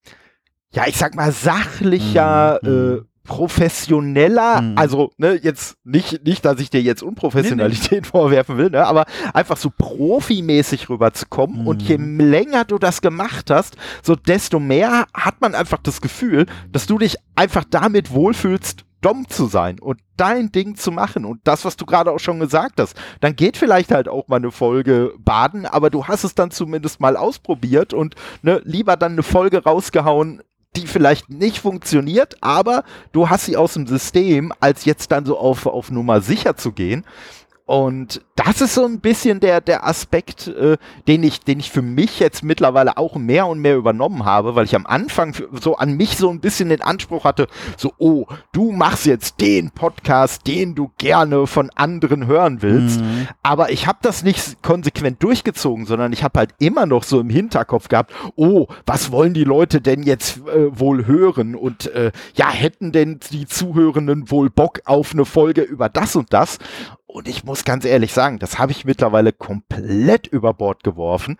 ja, ich sag mal, sachlicher, mhm. äh, professioneller, mhm. also ne, jetzt nicht, nicht, dass ich dir jetzt Unprofessionalität nee, nee. vorwerfen will, ne, aber einfach so profimäßig rüberzukommen mhm. und je länger du das gemacht hast, so desto mehr hat man einfach das Gefühl, dass du dich einfach damit wohlfühlst, dumm zu sein und dein Ding zu machen und das, was du gerade auch schon gesagt hast, dann geht vielleicht halt auch mal eine Folge baden, aber du hast es dann zumindest mal ausprobiert und ne, lieber dann eine Folge rausgehauen, die vielleicht nicht funktioniert, aber du hast sie aus dem System, als jetzt dann so auf, auf Nummer sicher zu gehen. Und das ist so ein bisschen der, der Aspekt, äh, den, ich, den ich für mich jetzt mittlerweile auch mehr und mehr übernommen habe, weil ich am Anfang so an mich so ein bisschen den Anspruch hatte, so, oh, du machst jetzt den Podcast, den du gerne von anderen hören willst. Mhm. Aber ich habe das nicht konsequent durchgezogen, sondern ich habe halt immer noch so im Hinterkopf gehabt, oh, was wollen die Leute denn jetzt äh, wohl hören? Und äh, ja, hätten denn die Zuhörenden wohl Bock auf eine Folge über das und das? Und ich muss ganz ehrlich sagen, das habe ich mittlerweile komplett über Bord geworfen.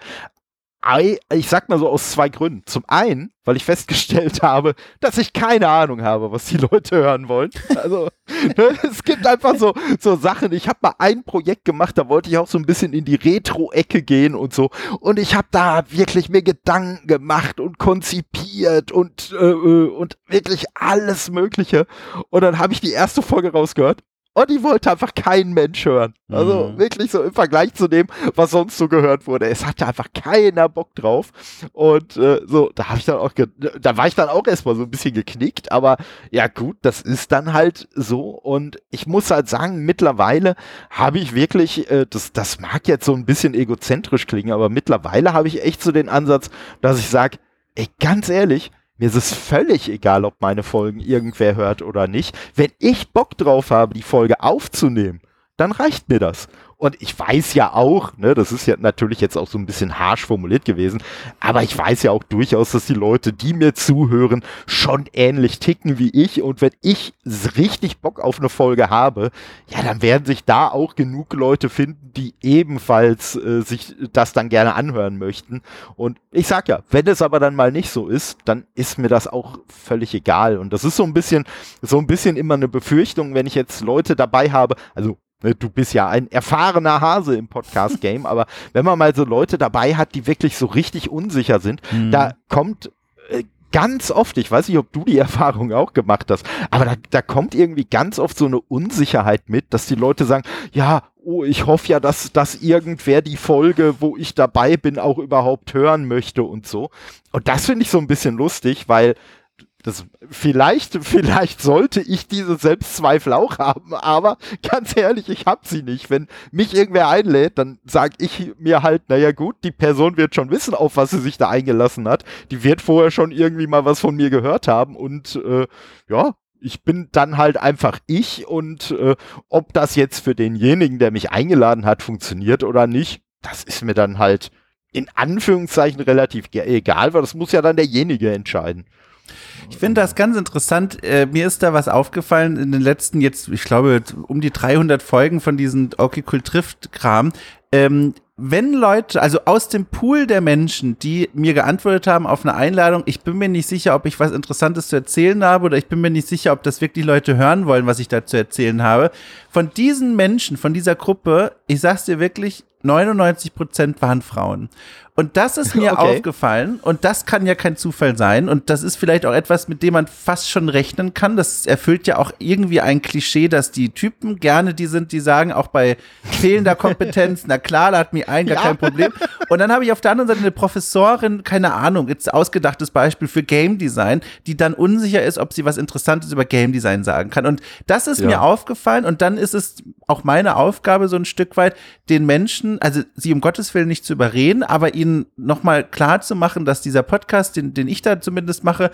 Ich sag mal so aus zwei Gründen. Zum einen, weil ich festgestellt habe, dass ich keine Ahnung habe, was die Leute hören wollen. Also ne, es gibt einfach so, so Sachen. Ich habe mal ein Projekt gemacht, da wollte ich auch so ein bisschen in die Retro-Ecke gehen und so. Und ich habe da wirklich mir Gedanken gemacht und konzipiert und, äh, äh und wirklich alles Mögliche. Und dann habe ich die erste Folge rausgehört und die wollte einfach kein Mensch hören. Also mhm. wirklich so im Vergleich zu dem, was sonst so gehört wurde. Es hatte einfach keiner Bock drauf. Und äh, so, da habe ich dann auch, da war ich dann auch erstmal so ein bisschen geknickt. Aber ja gut, das ist dann halt so. Und ich muss halt sagen, mittlerweile habe ich wirklich, äh, das, das mag jetzt so ein bisschen egozentrisch klingen, aber mittlerweile habe ich echt so den Ansatz, dass ich sage, ey, ganz ehrlich, mir ist es völlig egal, ob meine Folgen irgendwer hört oder nicht. Wenn ich Bock drauf habe, die Folge aufzunehmen, dann reicht mir das. Und ich weiß ja auch, ne, das ist ja natürlich jetzt auch so ein bisschen harsch formuliert gewesen, aber ich weiß ja auch durchaus, dass die Leute, die mir zuhören, schon ähnlich ticken wie ich. Und wenn ich richtig Bock auf eine Folge habe, ja, dann werden sich da auch genug Leute finden, die ebenfalls äh, sich das dann gerne anhören möchten. Und ich sag ja, wenn es aber dann mal nicht so ist, dann ist mir das auch völlig egal. Und das ist so ein bisschen, so ein bisschen immer eine Befürchtung, wenn ich jetzt Leute dabei habe, also du bist ja ein erfahrener Hase im Podcast-Game, aber wenn man mal so Leute dabei hat, die wirklich so richtig unsicher sind, mhm. da kommt äh, ganz oft, ich weiß nicht, ob du die Erfahrung auch gemacht hast, aber da, da kommt irgendwie ganz oft so eine Unsicherheit mit, dass die Leute sagen, ja, oh, ich hoffe ja, dass, dass irgendwer die Folge, wo ich dabei bin, auch überhaupt hören möchte und so. Und das finde ich so ein bisschen lustig, weil das vielleicht, vielleicht sollte ich diese Selbstzweifel auch haben, aber ganz ehrlich, ich hab sie nicht. Wenn mich irgendwer einlädt, dann sag ich mir halt, naja gut, die Person wird schon wissen, auf was sie sich da eingelassen hat. Die wird vorher schon irgendwie mal was von mir gehört haben und äh, ja, ich bin dann halt einfach ich und äh, ob das jetzt für denjenigen, der mich eingeladen hat, funktioniert oder nicht, das ist mir dann halt in Anführungszeichen relativ egal, weil das muss ja dann derjenige entscheiden. Ich finde das ganz interessant. Äh, mir ist da was aufgefallen in den letzten jetzt, ich glaube, um die 300 Folgen von diesem Okay Cool Trifft Kram. Ähm, wenn Leute, also aus dem Pool der Menschen, die mir geantwortet haben auf eine Einladung, ich bin mir nicht sicher, ob ich was Interessantes zu erzählen habe oder ich bin mir nicht sicher, ob das wirklich Leute hören wollen, was ich da zu erzählen habe. Von diesen Menschen, von dieser Gruppe, ich sag's dir wirklich, 99 Prozent waren Frauen. Und das ist mir okay. aufgefallen und das kann ja kein Zufall sein und das ist vielleicht auch etwas, mit dem man fast schon rechnen kann. Das erfüllt ja auch irgendwie ein Klischee, dass die Typen gerne die sind, die sagen, auch bei fehlender Kompetenz, na klar, lad mich ein, gar ja. kein Problem. Und dann habe ich auf der anderen Seite eine Professorin, keine Ahnung, jetzt ausgedachtes Beispiel für Game Design, die dann unsicher ist, ob sie was Interessantes über Game Design sagen kann. Und das ist ja. mir aufgefallen und dann ist es auch meine Aufgabe so ein Stück weit, den Menschen, also sie um Gottes Willen nicht zu überreden, aber ihnen ihnen nochmal klar zu machen, dass dieser Podcast, den, den ich da zumindest mache,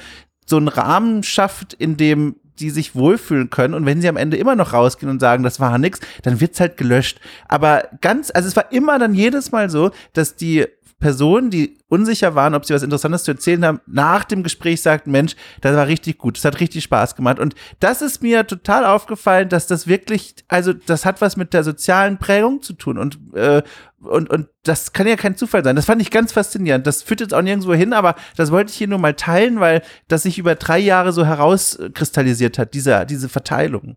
so einen Rahmen schafft, in dem die sich wohlfühlen können. Und wenn sie am Ende immer noch rausgehen und sagen, das war nix, dann wird's halt gelöscht. Aber ganz, also es war immer dann jedes Mal so, dass die Personen, die unsicher waren, ob sie was Interessantes zu erzählen haben, nach dem Gespräch sagten, Mensch, das war richtig gut, das hat richtig Spaß gemacht. Und das ist mir total aufgefallen, dass das wirklich, also das hat was mit der sozialen Prägung zu tun und, äh, und, und das kann ja kein Zufall sein. Das fand ich ganz faszinierend. Das führt jetzt auch nirgendwo hin, aber das wollte ich hier nur mal teilen, weil das sich über drei Jahre so herauskristallisiert hat, diese, diese Verteilung.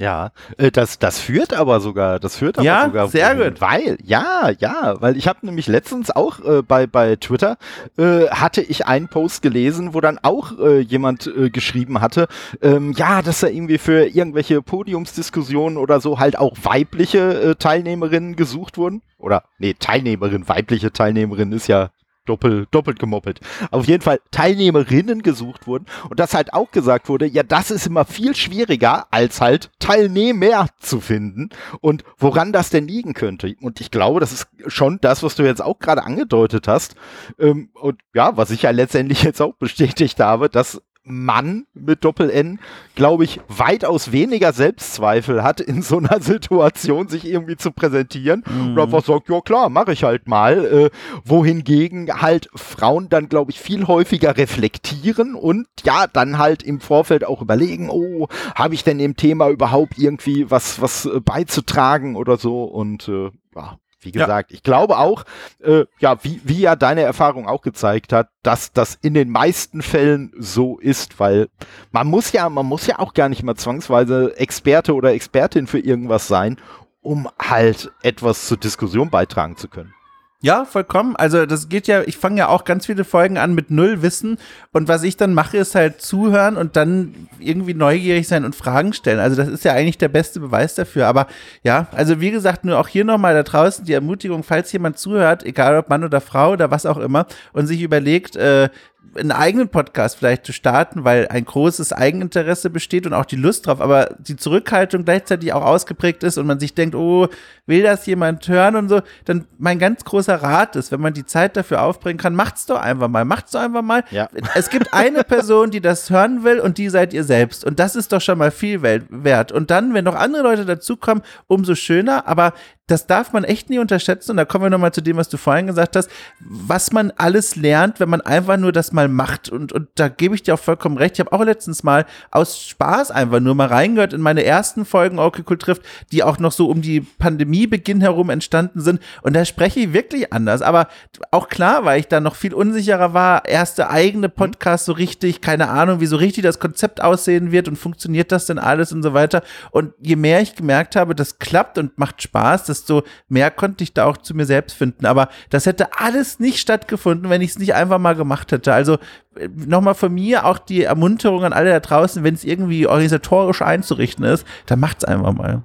Ja, äh, das, das führt aber sogar, das führt aber ja, sogar. sehr gut. Weil, ja, ja, weil ich habe nämlich letztens auch äh, bei, bei Twitter äh, hatte ich einen Post gelesen, wo dann auch äh, jemand äh, geschrieben hatte, ähm, ja, dass er irgendwie für irgendwelche Podiumsdiskussionen oder so halt auch weibliche äh, Teilnehmerinnen gesucht wurden. Oder, nee, Teilnehmerin, weibliche Teilnehmerin ist ja doppelt, doppelt gemoppelt. Auf jeden Fall Teilnehmerinnen gesucht wurden und das halt auch gesagt wurde, ja, das ist immer viel schwieriger, als halt Teilnehmer zu finden und woran das denn liegen könnte. Und ich glaube, das ist schon das, was du jetzt auch gerade angedeutet hast. Ähm, und ja, was ich ja letztendlich jetzt auch bestätigt habe, dass Mann mit Doppel-N, glaube ich, weitaus weniger Selbstzweifel hat, in so einer Situation sich irgendwie zu präsentieren mhm. und einfach sagt, ja klar, mache ich halt mal. Äh, wohingegen halt Frauen dann, glaube ich, viel häufiger reflektieren und ja, dann halt im Vorfeld auch überlegen, oh, habe ich denn dem Thema überhaupt irgendwie was, was äh, beizutragen oder so und äh, ja, wie gesagt, ja. ich glaube auch, äh, ja, wie, wie ja deine Erfahrung auch gezeigt hat, dass das in den meisten Fällen so ist, weil man muss ja, man muss ja auch gar nicht mal zwangsweise Experte oder Expertin für irgendwas sein, um halt etwas zur Diskussion beitragen zu können. Ja, vollkommen. Also das geht ja, ich fange ja auch ganz viele Folgen an mit null Wissen und was ich dann mache, ist halt zuhören und dann irgendwie neugierig sein und Fragen stellen. Also das ist ja eigentlich der beste Beweis dafür. Aber ja, also wie gesagt, nur auch hier nochmal da draußen die Ermutigung, falls jemand zuhört, egal ob Mann oder Frau oder was auch immer, und sich überlegt, äh, einen eigenen Podcast vielleicht zu starten, weil ein großes Eigeninteresse besteht und auch die Lust drauf, aber die Zurückhaltung gleichzeitig auch ausgeprägt ist und man sich denkt, oh, will das jemand hören und so, dann mein ganz großer Rat ist, wenn man die Zeit dafür aufbringen kann, macht's doch einfach mal, macht's doch einfach mal. Ja. Es gibt eine Person, die das hören will und die seid ihr selbst und das ist doch schon mal viel wert. Und dann, wenn noch andere Leute dazukommen, umso schöner, aber das darf man echt nie unterschätzen. Und da kommen wir nochmal zu dem, was du vorhin gesagt hast, was man alles lernt, wenn man einfach nur das mal macht. Und, und da gebe ich dir auch vollkommen recht. Ich habe auch letztens mal aus Spaß einfach nur mal reingehört in meine ersten Folgen Okay Cool trifft, die auch noch so um die Pandemiebeginn herum entstanden sind. Und da spreche ich wirklich anders. Aber auch klar, weil ich da noch viel unsicherer war, erste eigene mhm. Podcast so richtig, keine Ahnung, wie so richtig das Konzept aussehen wird und funktioniert das denn alles und so weiter. Und je mehr ich gemerkt habe, das klappt und macht Spaß, das desto mehr konnte ich da auch zu mir selbst finden. Aber das hätte alles nicht stattgefunden, wenn ich es nicht einfach mal gemacht hätte. Also äh, nochmal von mir auch die Ermunterung an alle da draußen, wenn es irgendwie organisatorisch einzurichten ist, dann macht es einfach mal.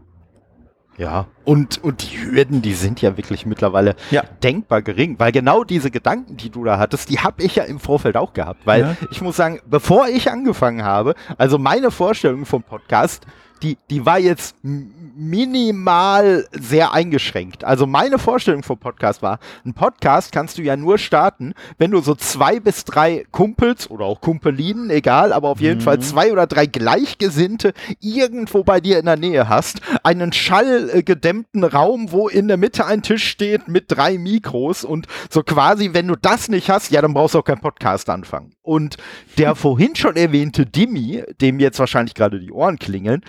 Ja, und, und die Hürden, die sind ja wirklich mittlerweile ja. denkbar gering, weil genau diese Gedanken, die du da hattest, die habe ich ja im Vorfeld auch gehabt, weil ja. ich muss sagen, bevor ich angefangen habe, also meine Vorstellung vom Podcast, die, die war jetzt minimal sehr eingeschränkt. Also meine Vorstellung vom Podcast war, ein Podcast kannst du ja nur starten, wenn du so zwei bis drei Kumpels oder auch Kumpelinen, egal, aber auf jeden mhm. Fall zwei oder drei Gleichgesinnte irgendwo bei dir in der Nähe hast, einen schallgedämmten Raum, wo in der Mitte ein Tisch steht mit drei Mikros und so quasi, wenn du das nicht hast, ja, dann brauchst du auch keinen Podcast anfangen. Und der vorhin schon erwähnte Dimi, dem jetzt wahrscheinlich gerade die Ohren klingeln,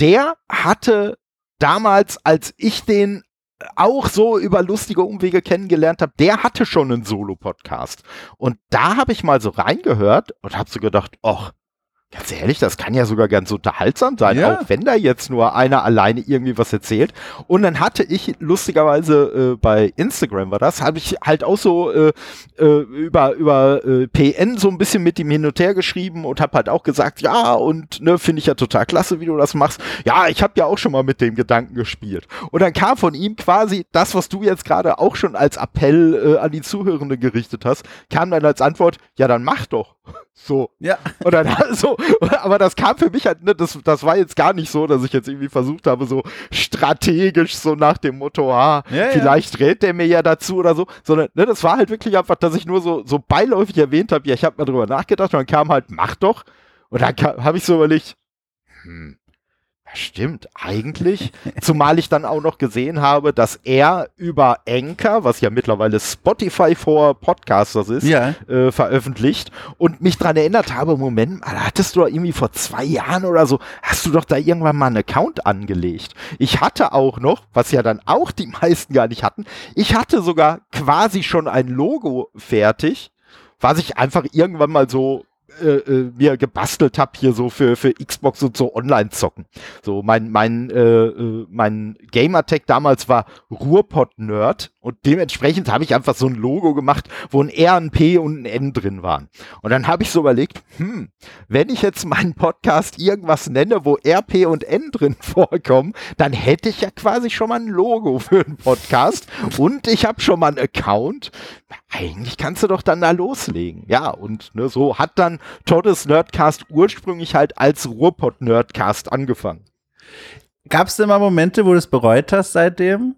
der hatte damals, als ich den auch so über lustige Umwege kennengelernt habe, der hatte schon einen Solo-Podcast. Und da habe ich mal so reingehört und habe so gedacht, ach, Ganz ehrlich, das kann ja sogar ganz unterhaltsam sein, ja. auch wenn da jetzt nur einer alleine irgendwie was erzählt. Und dann hatte ich lustigerweise äh, bei Instagram war das, habe ich halt auch so äh, äh, über über äh, PN so ein bisschen mit ihm hin und her geschrieben und habe halt auch gesagt, ja und ne finde ich ja total klasse, wie du das machst. Ja, ich habe ja auch schon mal mit dem Gedanken gespielt. Und dann kam von ihm quasi das, was du jetzt gerade auch schon als Appell äh, an die Zuhörenden gerichtet hast, kam dann als Antwort, ja dann mach doch. So. Ja. Und dann so, aber das kam für mich halt, ne, das, das war jetzt gar nicht so, dass ich jetzt irgendwie versucht habe, so strategisch, so nach dem Motto, ah, ja, vielleicht ja. rät der mir ja dazu oder so, sondern, ne, das war halt wirklich einfach, dass ich nur so, so beiläufig erwähnt habe, ja, ich habe mal drüber nachgedacht und dann kam halt, mach doch. Und dann habe ich so überlegt, hm, Stimmt, eigentlich. Zumal ich dann auch noch gesehen habe, dass er über Anchor, was ja mittlerweile Spotify for Podcasters ist, ja. äh, veröffentlicht und mich daran erinnert habe, Moment, hattest du da irgendwie vor zwei Jahren oder so, hast du doch da irgendwann mal einen Account angelegt. Ich hatte auch noch, was ja dann auch die meisten gar nicht hatten, ich hatte sogar quasi schon ein Logo fertig, was ich einfach irgendwann mal so äh, äh, mir gebastelt habe hier so für, für Xbox und so online zocken. So mein, mein, äh, äh, mein Gamertag damals war Ruhrpott-Nerd und dementsprechend habe ich einfach so ein Logo gemacht, wo ein R, ein P und ein N drin waren. Und dann habe ich so überlegt, hm, wenn ich jetzt meinen Podcast irgendwas nenne, wo R, P und N drin vorkommen, dann hätte ich ja quasi schon mal ein Logo für einen Podcast und ich habe schon mal einen Account. Eigentlich kannst du doch dann da loslegen. Ja, und ne, so hat dann Todes Nerdcast ursprünglich halt als Ruhrpott-Nerdcast angefangen. Gab es denn mal Momente, wo du es bereut hast seitdem?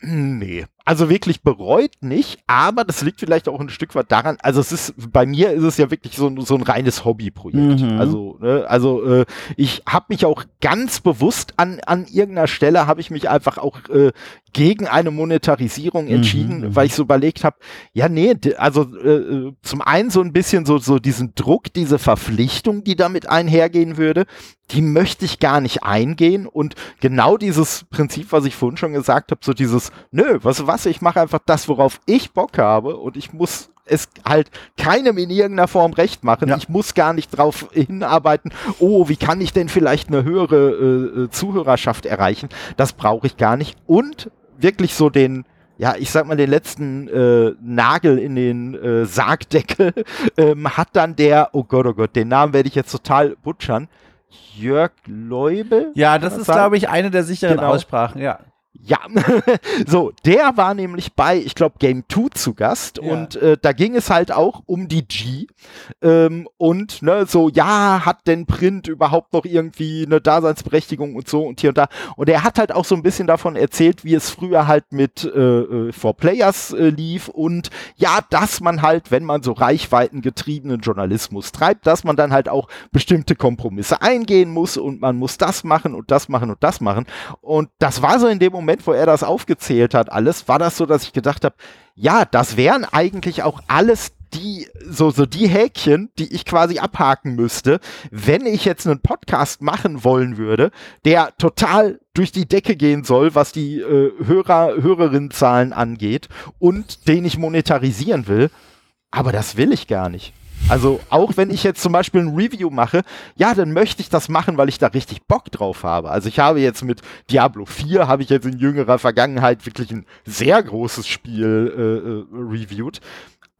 Nee, also wirklich bereut nicht, aber das liegt vielleicht auch ein Stück weit daran, also es ist, bei mir ist es ja wirklich so, so ein reines Hobbyprojekt. Mhm. Also, ne, also äh, ich habe mich auch ganz bewusst an, an irgendeiner Stelle, habe ich mich einfach auch äh, gegen eine Monetarisierung entschieden, mhm. weil ich so überlegt habe, ja nee, also äh, zum einen so ein bisschen so, so diesen Druck, diese Verpflichtung, die damit einhergehen würde, die möchte ich gar nicht eingehen und genau dieses Prinzip, was ich vorhin schon gesagt habe, so dieses, nö, was, was, ich mache einfach das, worauf ich Bock habe und ich muss es halt keinem in irgendeiner Form recht machen. Ja. Ich muss gar nicht darauf hinarbeiten, oh, wie kann ich denn vielleicht eine höhere äh, äh, Zuhörerschaft erreichen? Das brauche ich gar nicht. Und wirklich so den, ja, ich sag mal, den letzten äh, Nagel in den äh, Sargdeckel ähm, hat dann der, oh Gott, oh Gott, den Namen werde ich jetzt total butchern, Jörg Leube? Ja, das ist, glaube ich, eine der sicheren genau. Aussprachen, ja. Ja, so, der war nämlich bei, ich glaube, Game 2 zu Gast ja. und äh, da ging es halt auch um die G. Ähm, und ne, so, ja, hat denn Print überhaupt noch irgendwie eine Daseinsberechtigung und so und hier und da? Und er hat halt auch so ein bisschen davon erzählt, wie es früher halt mit äh, äh For Players äh, lief und ja, dass man halt, wenn man so reichweitengetriebenen Journalismus treibt, dass man dann halt auch bestimmte Kompromisse eingehen muss und man muss das machen und das machen und das machen. Und das war so in dem Moment Moment, wo er das aufgezählt hat, alles, war das so, dass ich gedacht habe, ja, das wären eigentlich auch alles die, so, so die Häkchen, die ich quasi abhaken müsste, wenn ich jetzt einen Podcast machen wollen würde, der total durch die Decke gehen soll, was die äh, Hörer, Hörerinnenzahlen angeht und den ich monetarisieren will. Aber das will ich gar nicht. Also auch wenn ich jetzt zum Beispiel ein Review mache, ja, dann möchte ich das machen, weil ich da richtig Bock drauf habe. Also ich habe jetzt mit Diablo 4, habe ich jetzt in jüngerer Vergangenheit wirklich ein sehr großes Spiel äh, äh, reviewed.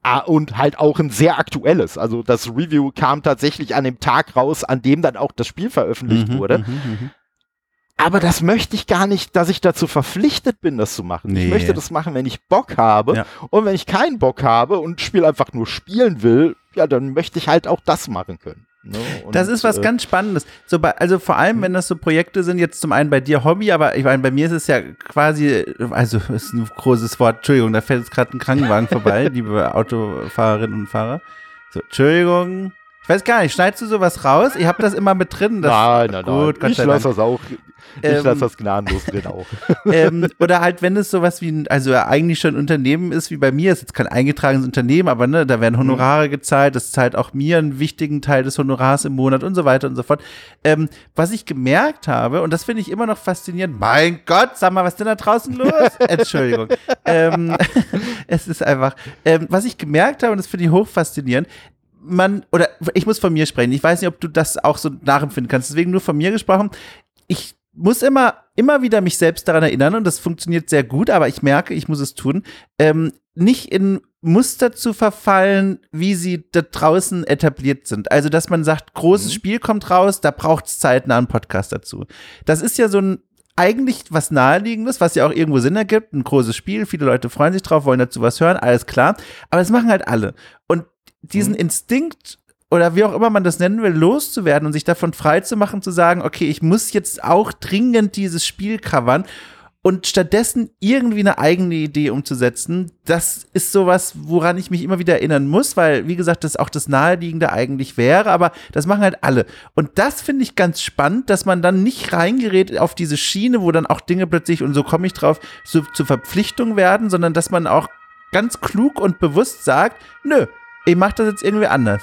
Ah, und halt auch ein sehr aktuelles. Also das Review kam tatsächlich an dem Tag raus, an dem dann auch das Spiel veröffentlicht mhm, wurde. Mhm, mhm. Aber das möchte ich gar nicht, dass ich dazu verpflichtet bin, das zu machen. Nee. Ich möchte das machen, wenn ich Bock habe. Ja. Und wenn ich keinen Bock habe und Spiel einfach nur spielen will, ja, dann möchte ich halt auch das machen können. Ne? Und, das ist was äh, ganz Spannendes. So bei, also vor allem, wenn das so Projekte sind, jetzt zum einen bei dir Hobby, aber ich meine, bei mir ist es ja quasi, also ist ein großes Wort, Entschuldigung, da fällt jetzt gerade ein Krankenwagen vorbei, liebe Autofahrerinnen und Fahrer. So, Entschuldigung, ich weiß gar nicht, schneidest du sowas raus? Ich habe das immer mit drin. Das, nein, nein, gut, nein. ich lasse das auch. Ich ähm, lasse das gnadenlos drin auch. Ähm, oder halt, wenn es sowas wie ein, also eigentlich schon ein Unternehmen ist, wie bei mir, ist jetzt kein eingetragenes Unternehmen, aber ne, da werden Honorare mhm. gezahlt, das zahlt auch mir einen wichtigen Teil des Honorars im Monat und so weiter und so fort. Ähm, was ich gemerkt habe, und das finde ich immer noch faszinierend, mein Gott, sag mal, was ist denn da draußen los? Entschuldigung. ähm, es ist einfach, ähm, was ich gemerkt habe, und das finde ich hochfaszinierend, man, oder ich muss von mir sprechen, ich weiß nicht, ob du das auch so nachempfinden kannst, deswegen nur von mir gesprochen. Ich muss immer, immer wieder mich selbst daran erinnern und das funktioniert sehr gut, aber ich merke, ich muss es tun, ähm, nicht in Muster zu verfallen, wie sie da draußen etabliert sind. Also, dass man sagt, großes mhm. Spiel kommt raus, da braucht es zeitnah einen Podcast dazu. Das ist ja so ein eigentlich was Naheliegendes, was ja auch irgendwo Sinn ergibt. Ein großes Spiel, viele Leute freuen sich drauf, wollen dazu was hören, alles klar. Aber das machen halt alle. Und diesen mhm. Instinkt oder wie auch immer man das nennen will, loszuwerden und sich davon frei zu machen, zu sagen, okay, ich muss jetzt auch dringend dieses Spiel covern und stattdessen irgendwie eine eigene Idee umzusetzen, das ist sowas, woran ich mich immer wieder erinnern muss, weil, wie gesagt, das auch das Naheliegende eigentlich wäre, aber das machen halt alle. Und das finde ich ganz spannend, dass man dann nicht reingerät auf diese Schiene, wo dann auch Dinge plötzlich, und so komme ich drauf, so, zur Verpflichtung werden, sondern dass man auch ganz klug und bewusst sagt, nö, ich mache das jetzt irgendwie anders.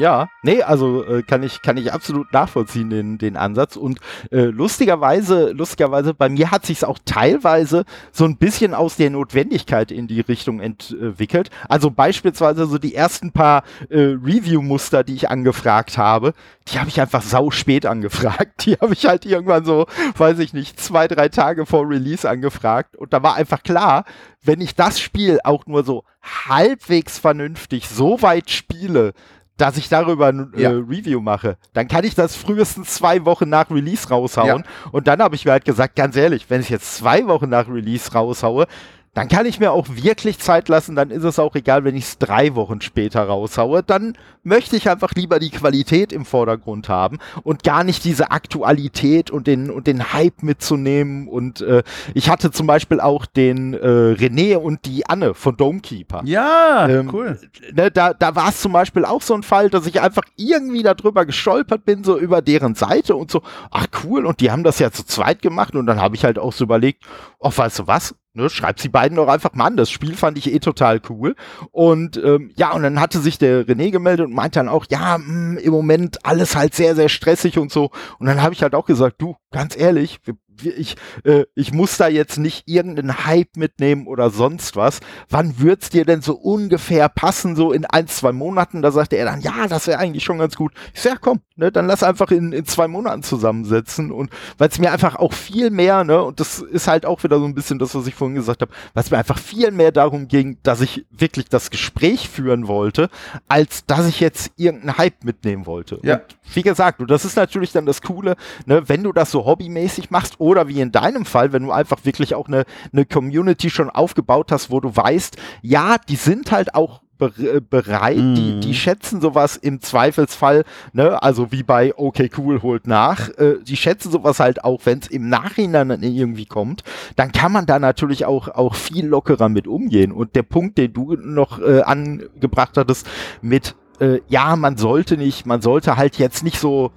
Ja, nee, also äh, kann ich kann ich absolut nachvollziehen den den Ansatz und äh, lustigerweise lustigerweise bei mir hat sich's auch teilweise so ein bisschen aus der Notwendigkeit in die Richtung entwickelt. Also beispielsweise so die ersten paar äh, Review Muster, die ich angefragt habe, die habe ich einfach sau spät angefragt. Die habe ich halt irgendwann so, weiß ich nicht, zwei drei Tage vor Release angefragt und da war einfach klar, wenn ich das Spiel auch nur so halbwegs vernünftig so weit spiele, dass ich darüber ein äh, Review mache, dann kann ich das frühestens zwei Wochen nach Release raushauen. Ja. Und dann habe ich mir halt gesagt, ganz ehrlich, wenn ich jetzt zwei Wochen nach Release raushaue, dann kann ich mir auch wirklich Zeit lassen, dann ist es auch egal, wenn ich es drei Wochen später raushaue. Dann möchte ich einfach lieber die Qualität im Vordergrund haben und gar nicht diese Aktualität und den, und den Hype mitzunehmen. Und äh, ich hatte zum Beispiel auch den äh, René und die Anne von Domekeeper. Ja, ähm, cool. Ne, da da war es zum Beispiel auch so ein Fall, dass ich einfach irgendwie darüber gestolpert bin, so über deren Seite und so, ach cool, und die haben das ja zu zweit gemacht und dann habe ich halt auch so überlegt, oh, weißt du was, Ne, schreibt sie beiden doch einfach mal an. Das Spiel fand ich eh total cool. Und ähm, ja, und dann hatte sich der René gemeldet und meinte dann auch, ja, mh, hm, im Moment alles halt sehr, sehr stressig und so. Und dann habe ich halt auch gesagt, du, ganz ehrlich, wir ich, äh, ich muss da jetzt nicht irgendeinen Hype mitnehmen oder sonst was. Wann wird's dir denn so ungefähr passen, so in ein, zwei Monaten? Da sagte er dann, ja, das wäre eigentlich schon ganz gut. Ich sag, ja, komm, ne, dann lass einfach in, in zwei Monaten zusammensetzen und weil es mir einfach auch viel mehr, ne, und das ist halt auch wieder so ein bisschen das, was ich vorhin gesagt habe, weil es mir einfach viel mehr darum ging, dass ich wirklich das Gespräch führen wollte, als dass ich jetzt irgendeinen Hype mitnehmen wollte. Ja. Und wie gesagt, und das ist natürlich dann das Coole, ne, wenn du das so hobbymäßig machst oder wie in deinem Fall, wenn du einfach wirklich auch eine, eine Community schon aufgebaut hast, wo du weißt, ja, die sind halt auch äh, bereit, mm. die, die mhm. schätzen sowas im Zweifelsfall, ne, also wie bei Okay Cool holt nach, äh, die schätzen sowas halt auch, wenn es im Nachhinein irgendwie kommt, dann kann man da natürlich auch, auch viel lockerer mit umgehen. Und der Punkt, den du noch äh, angebracht hattest, mit äh, ja, man sollte nicht, man sollte halt jetzt nicht so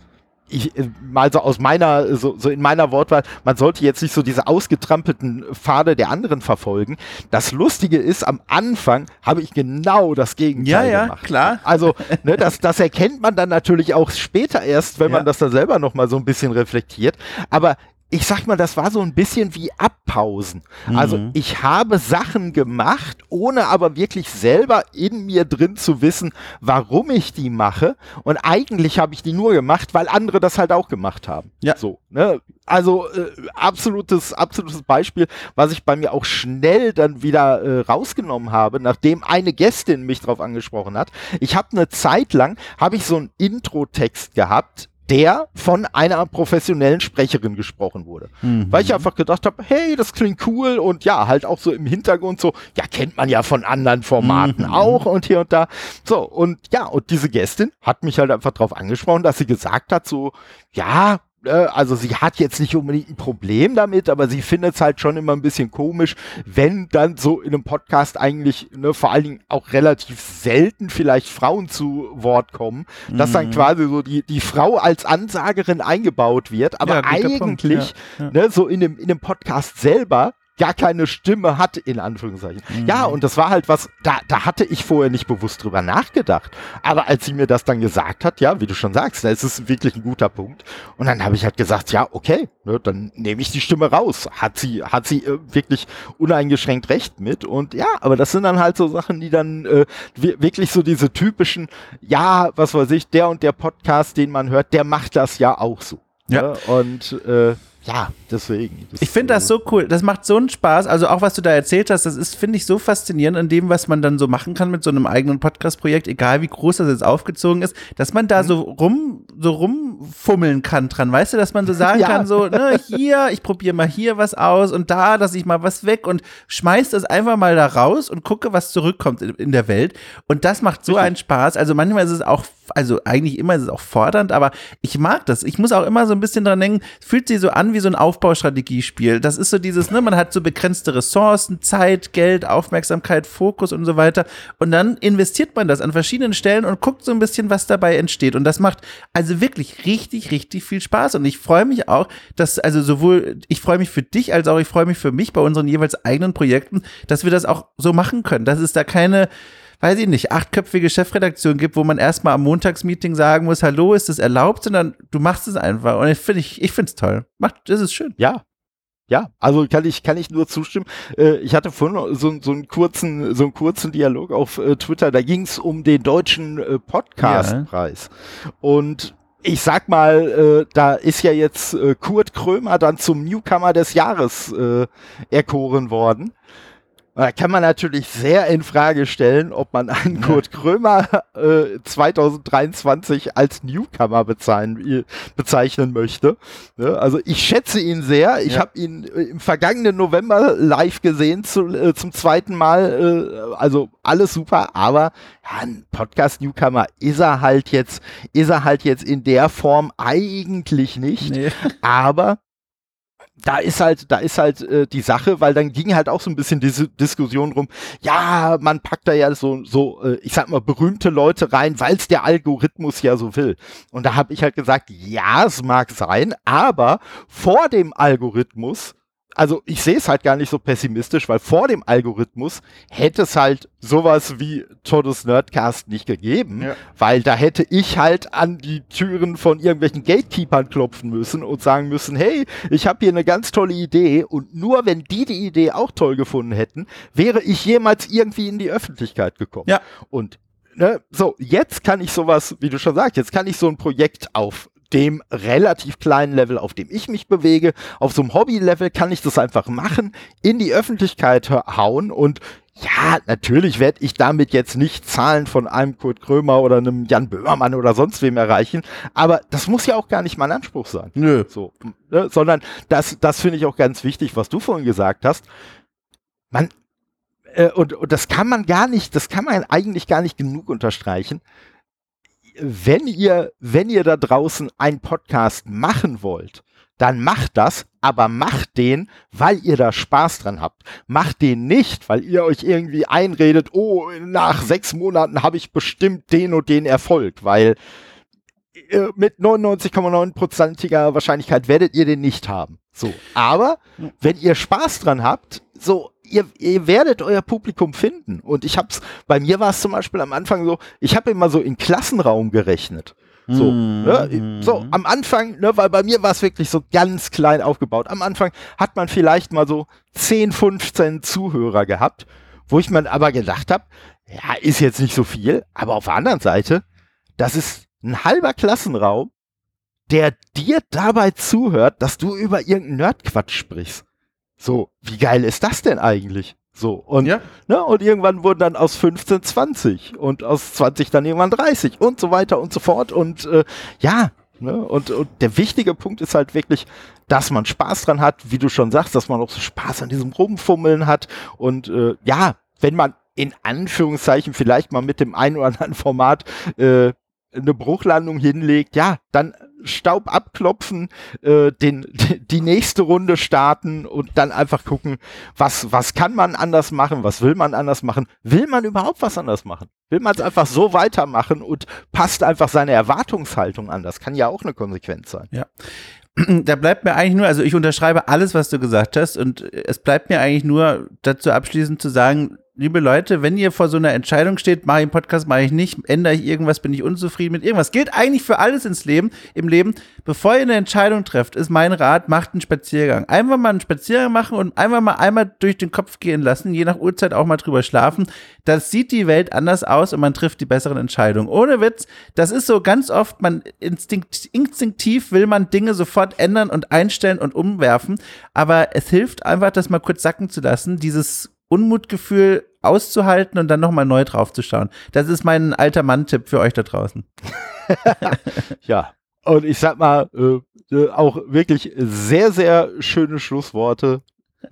ich, äh, mal so aus meiner, so, so in meiner Wortwahl, man sollte jetzt nicht so diese ausgetrampelten Pfade der anderen verfolgen. Das Lustige ist, am Anfang habe ich genau das Gegenteil ja, ja, gemacht. klar. Also, ne, das, das erkennt man dann natürlich auch später erst, wenn ja. man das dann selber nochmal so ein bisschen reflektiert. Aber ich sag mal, das war so ein bisschen wie Abpausen. Mhm. Also ich habe Sachen gemacht, ohne aber wirklich selber in mir drin zu wissen, warum ich die mache. Und eigentlich habe ich die nur gemacht, weil andere das halt auch gemacht haben. Ja. So. Ne? Also äh, absolutes, absolutes Beispiel, was ich bei mir auch schnell dann wieder äh, rausgenommen habe, nachdem eine Gästin mich drauf angesprochen hat. Ich habe eine Zeit lang, habe ich so einen Intro-Text gehabt, der von einer professionellen Sprecherin gesprochen wurde. Mhm. Weil ich einfach gedacht habe, hey, das klingt cool und ja, halt auch so im Hintergrund so, ja, kennt man ja von anderen Formaten mhm. auch und hier und da. So, und ja, und diese Gästin hat mich halt einfach drauf angesprochen, dass sie gesagt hat, so, ja, also sie hat jetzt nicht unbedingt ein Problem damit, aber sie findet es halt schon immer ein bisschen komisch, wenn dann so in einem Podcast eigentlich ne, vor allen Dingen auch relativ selten vielleicht Frauen zu Wort kommen, mhm. dass dann mhm. quasi so die, die Frau als Ansagerin eingebaut wird, aber ja, eigentlich ja, ja. Ne, so in dem, in dem Podcast selber gar keine Stimme hat, in Anführungszeichen. Mhm. Ja, und das war halt was, da, da hatte ich vorher nicht bewusst drüber nachgedacht. Aber als sie mir das dann gesagt hat, ja, wie du schon sagst, es ist wirklich ein guter Punkt. Und dann habe ich halt gesagt, ja, okay, ne, dann nehme ich die Stimme raus. Hat sie, hat sie äh, wirklich uneingeschränkt recht mit. Und ja, aber das sind dann halt so Sachen, die dann äh, wirklich so diese typischen, ja, was weiß ich, der und der Podcast, den man hört, der macht das ja auch so. Ja. Ne? Und äh, ja, deswegen. ich finde das so cool. Das macht so einen Spaß. Also auch was du da erzählt hast, das ist, finde ich, so faszinierend an dem, was man dann so machen kann mit so einem eigenen Podcast-Projekt, egal wie groß das jetzt aufgezogen ist, dass man da mhm. so rum, so rumfummeln kann dran. Weißt du, dass man so sagen ja. kann, so, ne, hier, ich probiere mal hier was aus und da, dass ich mal was weg und schmeiß das einfach mal da raus und gucke, was zurückkommt in, in der Welt. Und das macht so einen Spaß. Also manchmal ist es auch, also eigentlich immer ist es auch fordernd, aber ich mag das. Ich muss auch immer so ein bisschen dran denken, fühlt sich so an wie so ein Aufbaustrategiespiel. Das ist so dieses, ne, man hat so begrenzte Ressourcen, Zeit, Geld, Aufmerksamkeit, Fokus und so weiter. Und dann investiert man das an verschiedenen Stellen und guckt so ein bisschen, was dabei entsteht. Und das macht also wirklich richtig, richtig viel Spaß. Und ich freue mich auch, dass, also sowohl, ich freue mich für dich als auch ich freue mich für mich bei unseren jeweils eigenen Projekten, dass wir das auch so machen können. Dass es da keine, weiß ich nicht, achtköpfige Chefredaktion gibt, wo man erstmal am Montagsmeeting sagen muss, hallo, ist das erlaubt, sondern du machst es einfach. Und ich finde ich, ich finde es toll. Macht, das ist schön. Ja, ja, also kann ich, kann ich nur zustimmen. Äh, ich hatte vorhin so, so einen kurzen, so einen kurzen Dialog auf äh, Twitter, da ging es um den deutschen äh, Podcastpreis. Ja. Und ich sag mal, äh, da ist ja jetzt äh, Kurt Krömer dann zum Newcomer des Jahres äh, erkoren worden. Da kann man natürlich sehr in Frage stellen, ob man einen Kurt Krömer äh, 2023 als Newcomer bezeichnen, bezeichnen möchte. Ne? Also ich schätze ihn sehr. Ich ja. habe ihn äh, im vergangenen November live gesehen zu, äh, zum zweiten Mal. Äh, also alles super, aber ja, ein Podcast-Newcomer ist er halt jetzt, ist er halt jetzt in der Form eigentlich nicht. Nee. Aber da ist halt, da ist halt äh, die Sache, weil dann ging halt auch so ein bisschen diese Diskussion rum, ja, man packt da ja so, so äh, ich sag mal, berühmte Leute rein, weil es der Algorithmus ja so will. Und da habe ich halt gesagt, ja, es mag sein, aber vor dem Algorithmus also ich sehe es halt gar nicht so pessimistisch, weil vor dem Algorithmus hätte es halt sowas wie Todes Nerdcast nicht gegeben, ja. weil da hätte ich halt an die Türen von irgendwelchen Gatekeepern klopfen müssen und sagen müssen, hey, ich habe hier eine ganz tolle Idee und nur wenn die die Idee auch toll gefunden hätten, wäre ich jemals irgendwie in die Öffentlichkeit gekommen. Ja. Und ne, so, jetzt kann ich sowas, wie du schon sagst, jetzt kann ich so ein Projekt auf dem relativ kleinen Level, auf dem ich mich bewege, auf so einem Hobby-Level kann ich das einfach machen, in die Öffentlichkeit hauen und ja, natürlich werde ich damit jetzt nicht Zahlen von einem Kurt Krömer oder einem Jan Böhmermann oder sonst wem erreichen, aber das muss ja auch gar nicht mein Anspruch sein. Nö. So, ne? Sondern das, das finde ich auch ganz wichtig, was du vorhin gesagt hast. Man, äh, und, und das kann man gar nicht, das kann man eigentlich gar nicht genug unterstreichen wenn ihr, wenn ihr da draußen einen Podcast machen wollt, dann macht das, aber macht den, weil ihr da Spaß dran habt. Macht den nicht, weil ihr euch irgendwie einredet, oh, nach sechs Monaten habe ich bestimmt den und den Erfolg, weil äh, mit 99,9%iger Wahrscheinlichkeit werdet ihr den nicht haben. So. Aber wenn ihr Spaß dran habt, so ihr, ihr werdet euer Publikum finden. Und ich hab's, bei mir war es zum Beispiel am Anfang so, ich habe immer so in Klassenraum gerechnet. So, mm ne? so am Anfang, ne, weil bei mir war es wirklich so ganz klein aufgebaut. Am Anfang hat man vielleicht mal so 10, 15 Zuhörer gehabt, wo ich mir aber gedacht habe, ja, ist jetzt nicht so viel, aber auf der anderen Seite, das ist ein halber Klassenraum, der dir dabei zuhört, dass du über irgendeinen Nerdquatsch sprichst. So, wie geil ist das denn eigentlich? So, und, ja. ne, und irgendwann wurden dann aus 15 20 und aus 20 dann irgendwann 30 und so weiter und so fort. Und äh, ja, ne, und, und der wichtige Punkt ist halt wirklich, dass man Spaß dran hat, wie du schon sagst, dass man auch so Spaß an diesem Rumfummeln hat. Und äh, ja, wenn man in Anführungszeichen vielleicht mal mit dem einen oder anderen Format äh, eine Bruchlandung hinlegt, ja, dann Staub abklopfen, äh, den, die nächste Runde starten und dann einfach gucken, was, was kann man anders machen, was will man anders machen, will man überhaupt was anders machen? Will man es einfach so weitermachen und passt einfach seine Erwartungshaltung an? Das kann ja auch eine Konsequenz sein. Ja. Da bleibt mir eigentlich nur, also ich unterschreibe alles, was du gesagt hast und es bleibt mir eigentlich nur dazu abschließend zu sagen, liebe Leute, wenn ihr vor so einer Entscheidung steht, mache ich einen Podcast, mache ich nicht, ändere ich irgendwas, bin ich unzufrieden mit irgendwas, gilt eigentlich für alles ins Leben, im Leben. Bevor ihr eine Entscheidung trefft, ist mein Rat, macht einen Spaziergang. Einfach mal einen Spaziergang machen und einfach mal einmal durch den Kopf gehen lassen, je nach Uhrzeit auch mal drüber schlafen. Das sieht die Welt anders aus und man trifft die besseren Entscheidungen. Ohne Witz, das ist so ganz oft, man instinkt, instinktiv will man Dinge sofort ändern und einstellen und umwerfen, aber es hilft einfach, das mal kurz sacken zu lassen, dieses Unmutgefühl auszuhalten und dann nochmal neu draufzuschauen. Das ist mein alter Mann-Tipp für euch da draußen. ja, und ich sag mal, äh, äh, auch wirklich sehr, sehr schöne Schlussworte,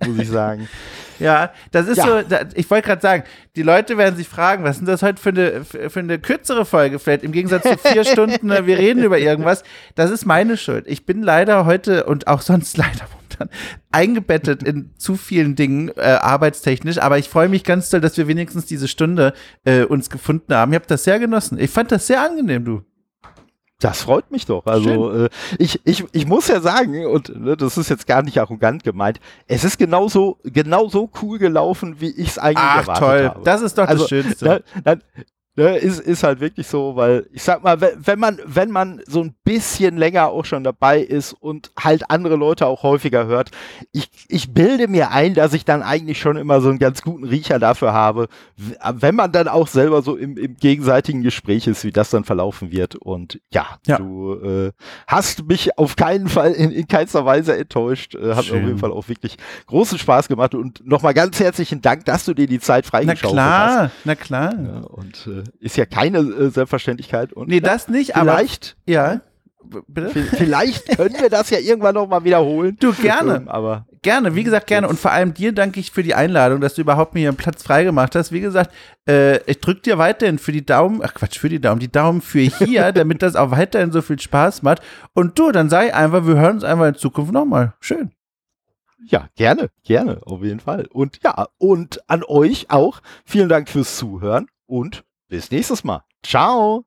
muss ich sagen. ja, das ist ja. so, da, ich wollte gerade sagen, die Leute werden sich fragen, was ist das heute für eine, für eine kürzere Folge vielleicht, im Gegensatz zu vier Stunden, ne, wir reden über irgendwas. Das ist meine Schuld. Ich bin leider heute und auch sonst leider momentan eingebettet in zu vielen Dingen äh, arbeitstechnisch, aber ich freue mich ganz doll, dass wir wenigstens diese Stunde äh, uns gefunden haben. Ich habe das sehr genossen. Ich fand das sehr angenehm, du. Das freut mich doch. Also äh, ich, ich, ich muss ja sagen, und ne, das ist jetzt gar nicht arrogant gemeint, es ist genauso, genauso cool gelaufen, wie ich es eigentlich Ach, erwartet toll. habe. Das ist doch also, das Schönste. Ne, ne, Ne, ist, ist halt wirklich so, weil ich sag mal, wenn man, wenn man so ein bisschen länger auch schon dabei ist und halt andere Leute auch häufiger hört, ich, ich bilde mir ein, dass ich dann eigentlich schon immer so einen ganz guten Riecher dafür habe, wenn man dann auch selber so im, im gegenseitigen Gespräch ist, wie das dann verlaufen wird. Und ja, ja. du äh, hast mich auf keinen Fall in, in keinster Weise enttäuscht. Äh, hat mir auf jeden Fall auch wirklich großen Spaß gemacht und nochmal ganz herzlichen Dank, dass du dir die Zeit freigeschaufelt hast. Na klar, na klar. Ja, und äh, ist ja keine äh, Selbstverständlichkeit. Und nee, das nicht, vielleicht, aber. Ja. Bitte? Vielleicht können wir das ja irgendwann noch mal wiederholen. Du, gerne. Ähm, aber gerne, wie gesagt, gerne. Und vor allem dir danke ich für die Einladung, dass du überhaupt mir hier einen Platz freigemacht hast. Wie gesagt, äh, ich drücke dir weiterhin für die Daumen, ach Quatsch, für die Daumen, die Daumen für hier, damit das auch weiterhin so viel Spaß macht. Und du, dann sei einfach, wir hören uns einfach in Zukunft nochmal. Schön. Ja, gerne, gerne, auf jeden Fall. Und ja, und an euch auch. Vielen Dank fürs Zuhören und bis nächstes Mal. Ciao.